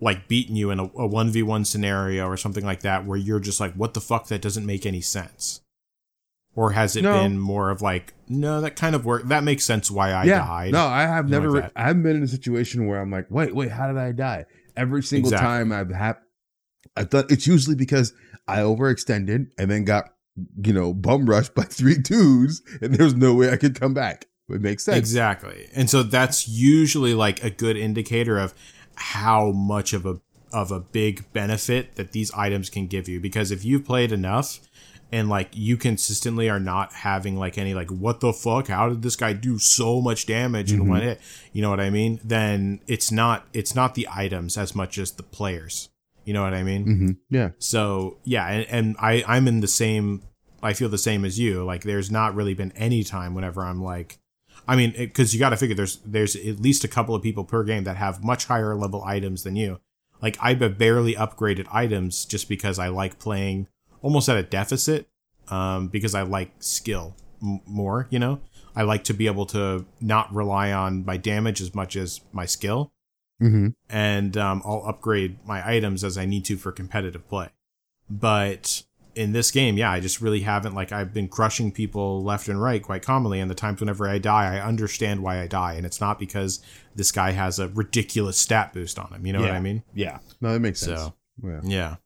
like beaten you in a, a 1v1 scenario or something like that where you're just like what the fuck that doesn't make any sense or has it No. been more of like no that kind of work that makes sense why i yeah. died No, I have never. like. I haven't been in a situation where I'm like, wait, wait, how did I die? Every single Exactly. time I've had, I thought it's usually because I overextended and then got, you know, bum rushed by three twos, and there's no way I could come back. It makes sense. Exactly. And so that's usually like a good indicator of how much of a of a big benefit that these items can give you because if you've played enough and like you consistently are not having like any like what the fuck how did this guy do so much damage in Mhm. one hit you know what i mean then it's not it's not the items as much as the players you know what i mean hmm Yeah. so yeah, and, and I I'm in the same. I feel the same as you. Like there's not really been any time whenever I'm like, I mean, because you got to figure there's there's at least a couple of people per game that have much higher level items than you. Like I've barely upgraded items just because I like playing almost at a deficit. Um, because I like skill m- more. You know, I like to be able to not rely on my damage as much as my skill hmm and um, I'll upgrade my items as I need to for competitive play. But in this game, yeah, I just really haven't like I've been crushing people left and right quite commonly, and the times whenever I die, I understand why I die, and it's not because this guy has a ridiculous stat boost on him. You know what I mean? Yeah. No, that makes sense. So Yeah. yeah,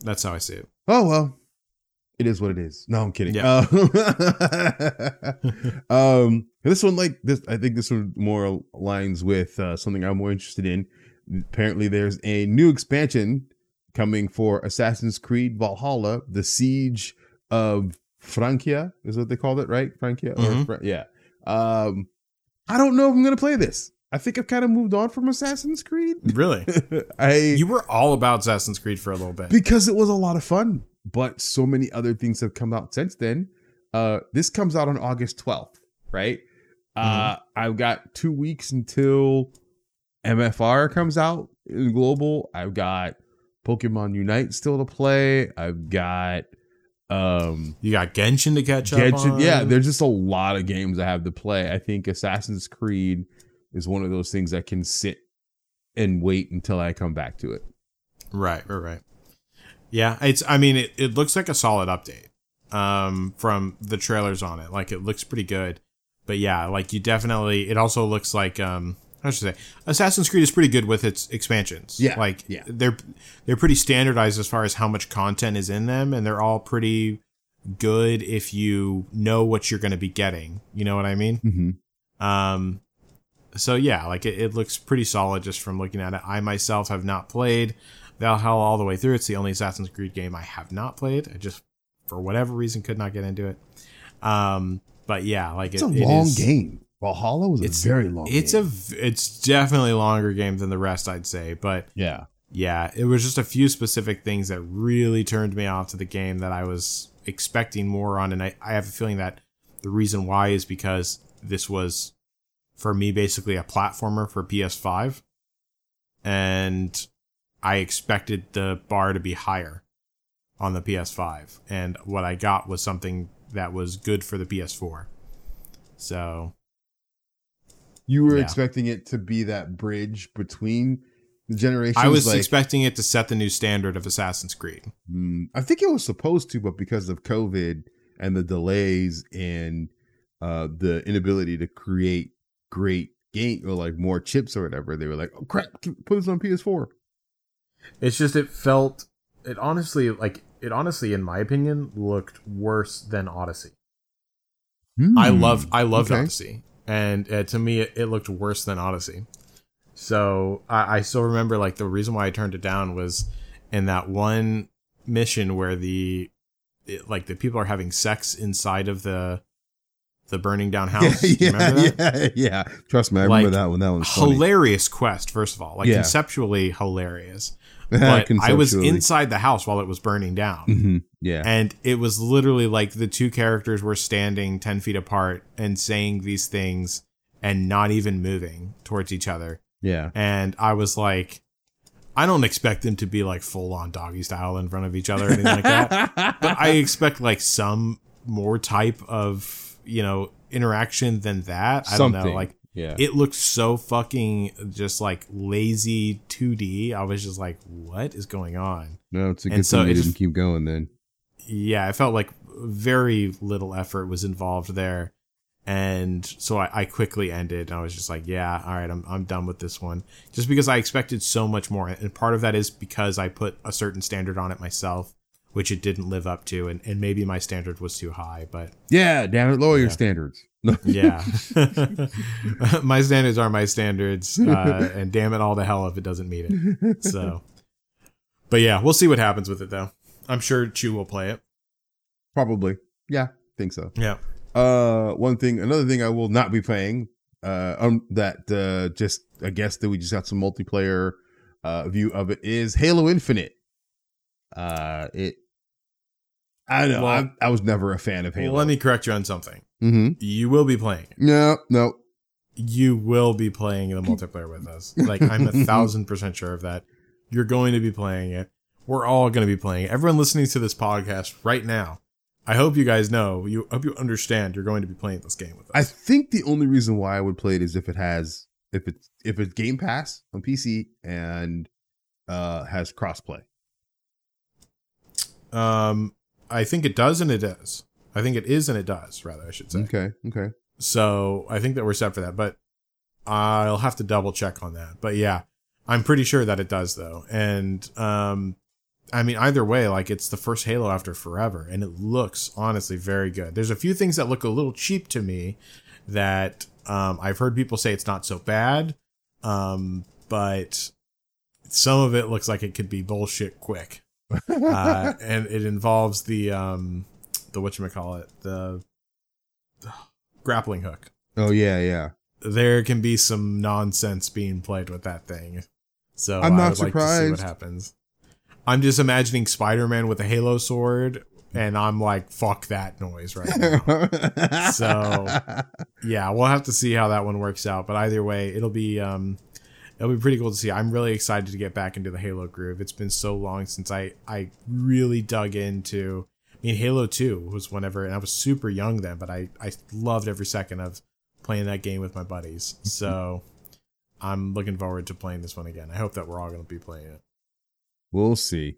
that's how I see it. Oh well, it is what it is. No, I'm kidding. Yeah. Uh, um, this one, like this, I think this one more aligns with uh, something I'm more interested in. Apparently, there's a new expansion coming for Assassin's Creed Valhalla: The Siege of Francia is what they called it, right? Francia, or Mhm. Fra- yeah. Um, I don't know if I'm gonna play this. I think I've kind of moved on from Assassin's Creed. Really, I you were all about Assassin's Creed for a little bit. because it was a lot of fun. But so many other things have come out since then. Uh, this comes out on August 12th, right? Uh, I've got two weeks until MFR comes out in global. I've got Pokemon Unite still to play. I've got um You got Genshin to catch up Genshin. on. Yeah, there's just a lot of games I have to play. I think Assassin's Creed is one of those things that can sit and wait until I come back to it. Right, right, right. Yeah, it's. I mean, it, it looks like a solid update. Um, from the trailers on it, like it looks pretty good. But yeah, like you definitely. It also looks like um. How should I say? Assassin's Creed is pretty good with its expansions. Yeah, like yeah. they're they're pretty standardized as far as how much content is in them, and they're all pretty good if you know what you're going to be getting. You know what I mean? Mm-hmm. Um, so yeah, like it, it looks pretty solid just from looking at it. I myself have not played Valhalla all the way through. It's the only Assassin's Creed game I have not played. I just, for whatever reason, could not get into it. Um, but yeah, like It's it, a long is- game. Valhalla was It's a very long. It's game. a, it's definitely a longer game than the rest, I'd say. But yeah. yeah, it was just a few specific things that really turned me off to the game that I was expecting more on. And I, I have a feeling that the reason why is because this was, for me, basically a platformer for PS5. And I expected the bar to be higher on the PS5. And what I got was something that was good for the PS4. So, You were Yeah. expecting it to be that bridge between the generations. I was like, expecting it to set the new standard of Assassin's Creed. Mm, I think it was supposed to, but because of COVID and the delays and uh, the inability to create great game or like more chips or whatever, they were like, "Oh crap, put this on PS4." It's just it felt it honestly like it honestly in my opinion looked worse than Odyssey. I love I loved okay. Odyssey, and uh, to me it, it looked worse than Odyssey. So I, I still remember like the reason why I turned it down was in that one mission where the it, like the people are having sex inside of the the burning down house. Yeah, remember that? yeah, yeah. Trust me, I Like, remember that one. That one's funny. Hilarious quest, first of all, like Yeah. conceptually hilarious. But I was inside the house while it was burning down. Mhm, Yeah, And it was literally like the two characters were standing 10 feet apart and saying these things and not even moving towards each other. yeah. And I was like, I don't expect them to be like full on doggy style in front of each other or anything like that. But I expect like some more type of, you know, interaction than that. I don't know. Like, yeah. it looked so fucking just like lazy 2D. I was just like, what is going on? no, it's a good and so thing it just- didn't keep going then. yeah, I felt like very little effort was involved there. And so I, I quickly ended and I was just like, yeah, all right, I'm, I'm done with this one. Just because I expected so much more. And part of that is because I put a certain standard on it myself, which it didn't live up to. And, and maybe my standard was too high, but Yeah, damn it, lower your standards. Yeah. my standards are my standards. Uh, and damn it all to hell if it doesn't meet it. So, but yeah, we'll see what happens with it though. I'm sure Chew will play it. Probably. Yeah, think so. Yeah. Uh, one thing, another thing I will not be playing. Uh, um, that uh, just I guess that we just got some multiplayer uh view of it is Halo Infinite. Uh, it. I know. Well- I, I was never a fan of Well, Halo. let me correct you on something. mm-hmm. You will be playing it. No, no. You will be playing the multiplayer with us. Like I'm a thousand percent sure of that. You're going to be playing it. We're all going to be playing it. Everyone listening to this podcast right now, I hope you guys know. You hope you understand. You're going to be playing this game with us. I think the only reason why I would play it is if it has if it's if it's Game Pass on PC and uh has crossplay. um, I think it does and it does. I think it is and it does. Rather, I should say. Okay, okay. So I think that we're set for that, but I'll have to double check on that. But yeah, I'm pretty sure that it does though. And um I mean either way, like it's the first Halo after forever and it looks honestly very good. There's a few things that look a little cheap to me that um I've heard people say it's not so bad. Um but some of it looks like it could be bullshit quick. Uh and it involves the um the what call it the grappling hook oh yeah, yeah. there can be some nonsense being played with that thing. So I'm I not would like to see what happens. I'm just imagining Spider-Man with a Halo sword, and I'm like, "Fuck that noise!" Right now. So- yeah, we'll have to see how that one works out. But either way, it'll be um, it'll be pretty cool to see. I'm really excited to get back into the Halo groove. It's been so long since I I really dug into. I mean, Halo Two was whenever, and I was super young then, but I I loved every second of playing that game with my buddies. So I'm looking forward to playing this one again. I hope that we're all going to be playing it. we'll see.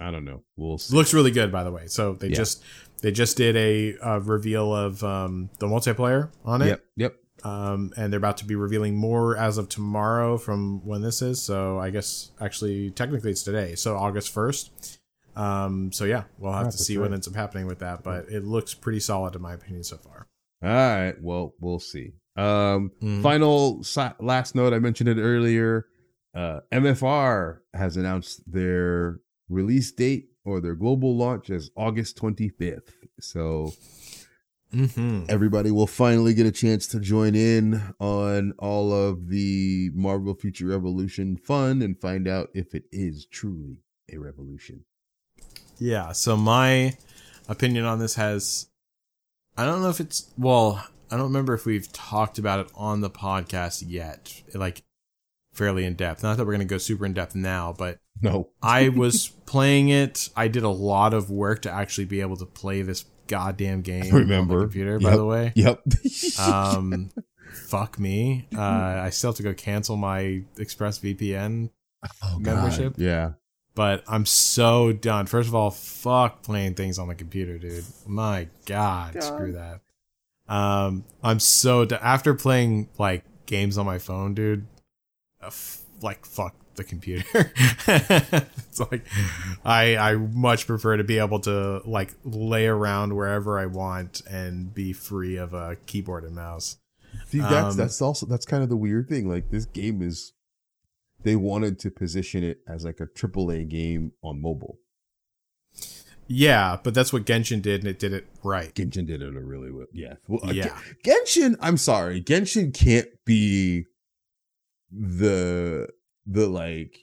I don't know. We'll see. looks really good, by the way. So they Yeah. just they just did a, uh reveal of um, the multiplayer on it. Yep, yep. Um, and they're about to be revealing more as of tomorrow from when this is. So I guess actually technically it's today, so August first. Um, so yeah, we'll have Yeah, to that's see what ends up happening with that, but it looks pretty solid in my opinion so far. All right. Well, we'll see. Um, Mhm. final si- last note. I mentioned it earlier. Uh, MFR has announced their release date or their global launch as August 25th. So Mm-hmm. everybody will finally get a chance to join in on all of the Marvel Future Revolution fun and find out if it is truly a revolution. Yeah. So my opinion on this has, I don't know if it's well, I don't remember if we've talked about it on the podcast yet, like fairly in depth. Not that we're gonna go super in depth now, but No. I was playing it. I did a lot of work to actually be able to play this goddamn game. Remember. on the computer, by the way. Yep. Um, fuck me. Uh, I still have to go cancel my ExpressVPN Oh, Membership? Yeah. but I'm so done. First of all, fuck playing things on the computer, dude. My god, God. screw that. Um, I'm so done. after playing like games on my phone, dude. uh, f- like fuck the computer. it's like I I much prefer to be able to like lay around wherever I want and be free of a keyboard and mouse. See, that's Um, that's also that's kind of the weird thing. Like this game is, they wanted to position it as like a AAA game on mobile. Yeah, but that's what Genshin did, and it did it right. Genshin did it a really well. Yeah. Well, uh, Yeah. Genshin, I'm sorry, Genshin can't be the the like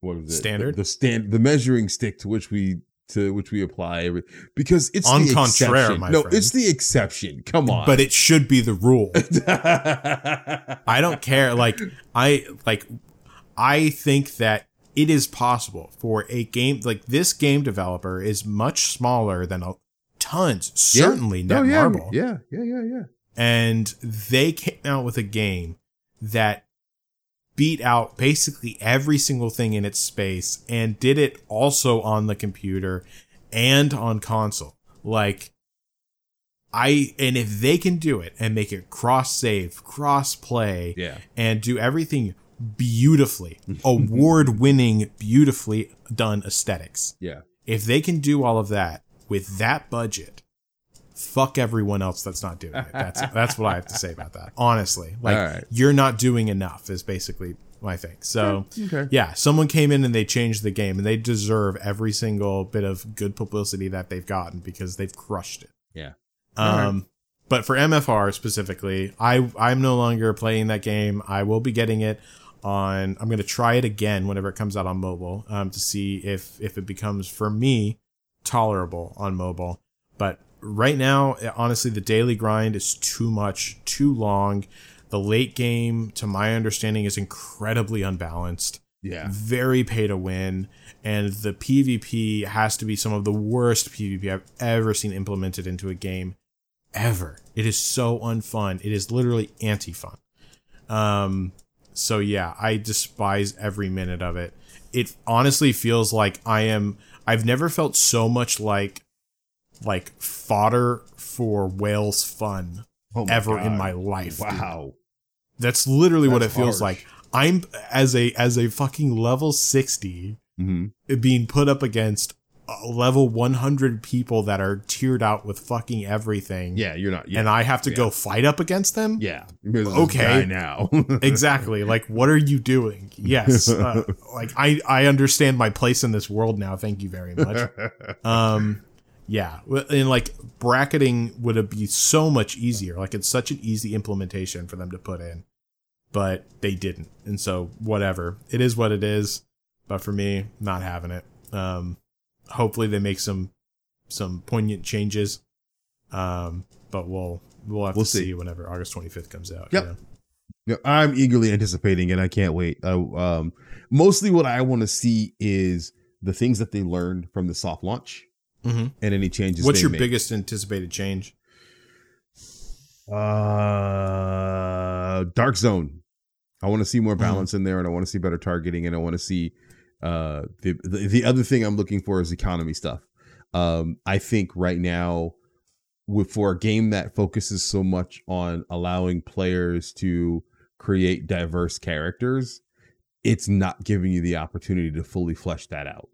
what was it Standard? the, the stand the measuring stick to which we to which we apply every because it's En the contraire, exception. my no, friend. it's the exception. Come on, But it should be the rule. I don't care. Like I like I think that it is possible for a game like this game developer is much smaller than a tons, certainly no, Netmarble. Oh, yeah, yeah, yeah, yeah, yeah. And they came out with a game that beat out basically every single thing in its space and did it also on the computer and on console. Like I and if they can do it and make it cross save, cross play, Yeah. and do everything beautifully, award winning, beautifully done aesthetics. Yeah. If they can do all of that with that budget, fuck everyone else that's not doing it. That's that's what I have to say about that. Honestly, like right. you're not doing enough is basically my thing. So Okay. yeah, someone came in and they changed the game, and they deserve every single bit of good publicity that they've gotten because they've crushed it. Yeah. Um, but for MFR specifically, I I'm no longer playing that game. I will be getting it on. I'm going to try it again whenever it comes out on mobile um, to see if if it becomes for me tolerable on mobile. But right now, honestly, the daily grind is too much, too long. The late game, to my understanding, is incredibly unbalanced Yeah. very pay to win, and the PvP has to be some of the worst PvP I've ever seen implemented into a game ever. It is so unfun. It is literally anti-fun. Um so yeah, I despise every minute of it. It honestly feels like I am I've never felt so much like like fodder for whales fun Oh ever in my life. dude. Wow. That's literally what it That's feels like. I'm as a as a fucking level 60 Mm-hmm. being put up against uh, level 100 people that are tiered out with fucking everything. Yeah, you're not. Yeah. And I have to yeah. go fight up against them? yeah. Okay. now. exactly. Like what are you doing? Yes. Uh, like I I understand my place in this world now. Thank you very much. Um yeah, and like bracketing would be so much easier. Like it's such an easy implementation for them to put in, but they didn't. And so whatever, it is what it is. But for me, not having it. Um, hopefully they make some some poignant changes. Um, but we'll we'll have We'll to see. see. whenever August twenty fifth comes out. Yep. Yeah. Yeah, I'm eagerly anticipating it. I can't wait. I, um, mostly what I want to see is the things that they learned from the soft launch Mhm. and any changes. What's they your make. biggest anticipated change? Uh, Dark Zone. I want to see Mm-hmm. more balance in there, and I want to see better targeting, and I want to see uh the, the the other thing I'm looking for is economy stuff. Um, I think right now, with for a game that focuses so much on allowing players to create diverse characters, it's not giving you the opportunity to fully flesh that out.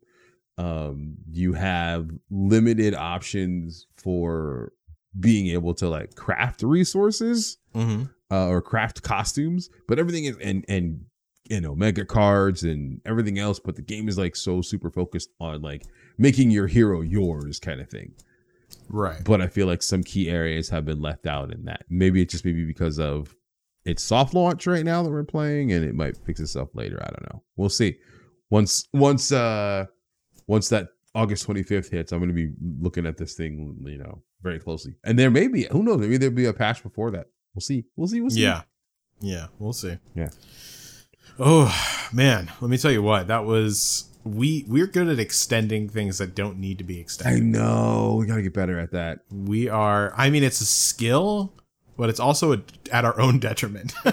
Um, you have limited options for being able to like craft resources Mm-hmm. uh, or craft costumes, but everything is and and you know mega cards and everything else. But the game is like so super focused on like making your hero yours kind of thing. Right. But I feel like some key areas have been left out in that. Maybe it's just maybe because of it's soft launch right now that we're playing, and it might fix itself later. I don't know. We'll see. Once once uh once that August 25th hits, I'm going to be looking at this thing, you know, very closely. And there may be, who knows, maybe there'll be a patch before that. We'll see. We'll see. We'll see. Yeah. Yeah, we'll see. Yeah. Oh, man, let me tell you what. That was we we're good at extending things that don't need to be extended. I know. We got to get better at that. We are I mean it's a skill, but it's also a, at our own detriment.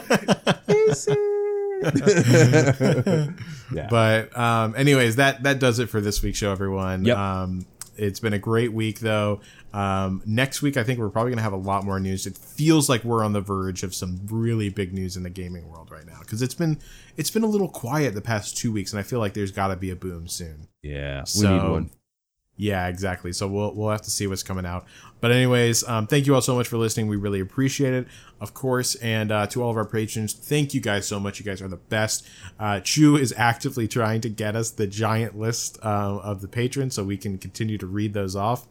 yeah. But um, anyways, that that does it for this week's show, everyone. Yep. Um, it's been a great week, though. Um, next week, I think we're probably gonna have a lot more news. It feels like we're on the verge of some really big news in the gaming world right now because it's been it's been a little quiet the past two weeks, and I feel like there's got to be a boom soon. yeah. We So, need one. Yeah, exactly. So we'll we'll have to see what's coming out. But anyways, um, thank you all so much for listening. We really appreciate it, of course. And uh, to all of our patrons, thank you guys so much. You guys are the best. Uh, Chu is actively trying to get us the giant list uh, of the patrons so we can continue to read those off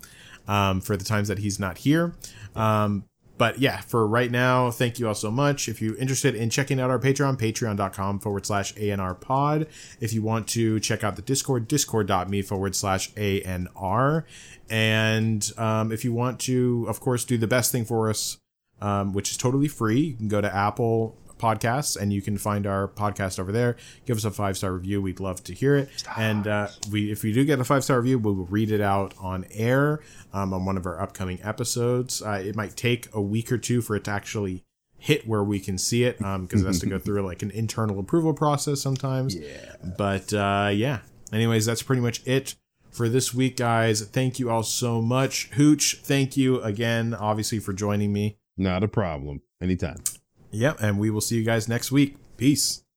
um, for the times that he's not here. Um, but yeah, for right now, thank you all so much. If you're interested in checking out our Patreon, patreon.com forward slash ANR pod. If you want to check out the Discord, discord.me forward slash ANR. And um, if you want to, of course, do the best thing for us, um, which is totally free, you can go to Apple Podcasts and you can find our podcast over there. Give us a five star review. We'd love to hear it. And uh, we, if we do get a five star review, we will read it out on air um, on one of our upcoming episodes. Uh, it might take a week or two for it to actually hit where we can see it because it has to go through like an internal approval process sometimes. Yeah. But uh, yeah. Anyways, that's pretty much it for this week, guys. Thank you all so much. Hooch, thank you again, obviously, for joining me. Not a problem. Anytime. Yep. And we will see you guys next week. Peace.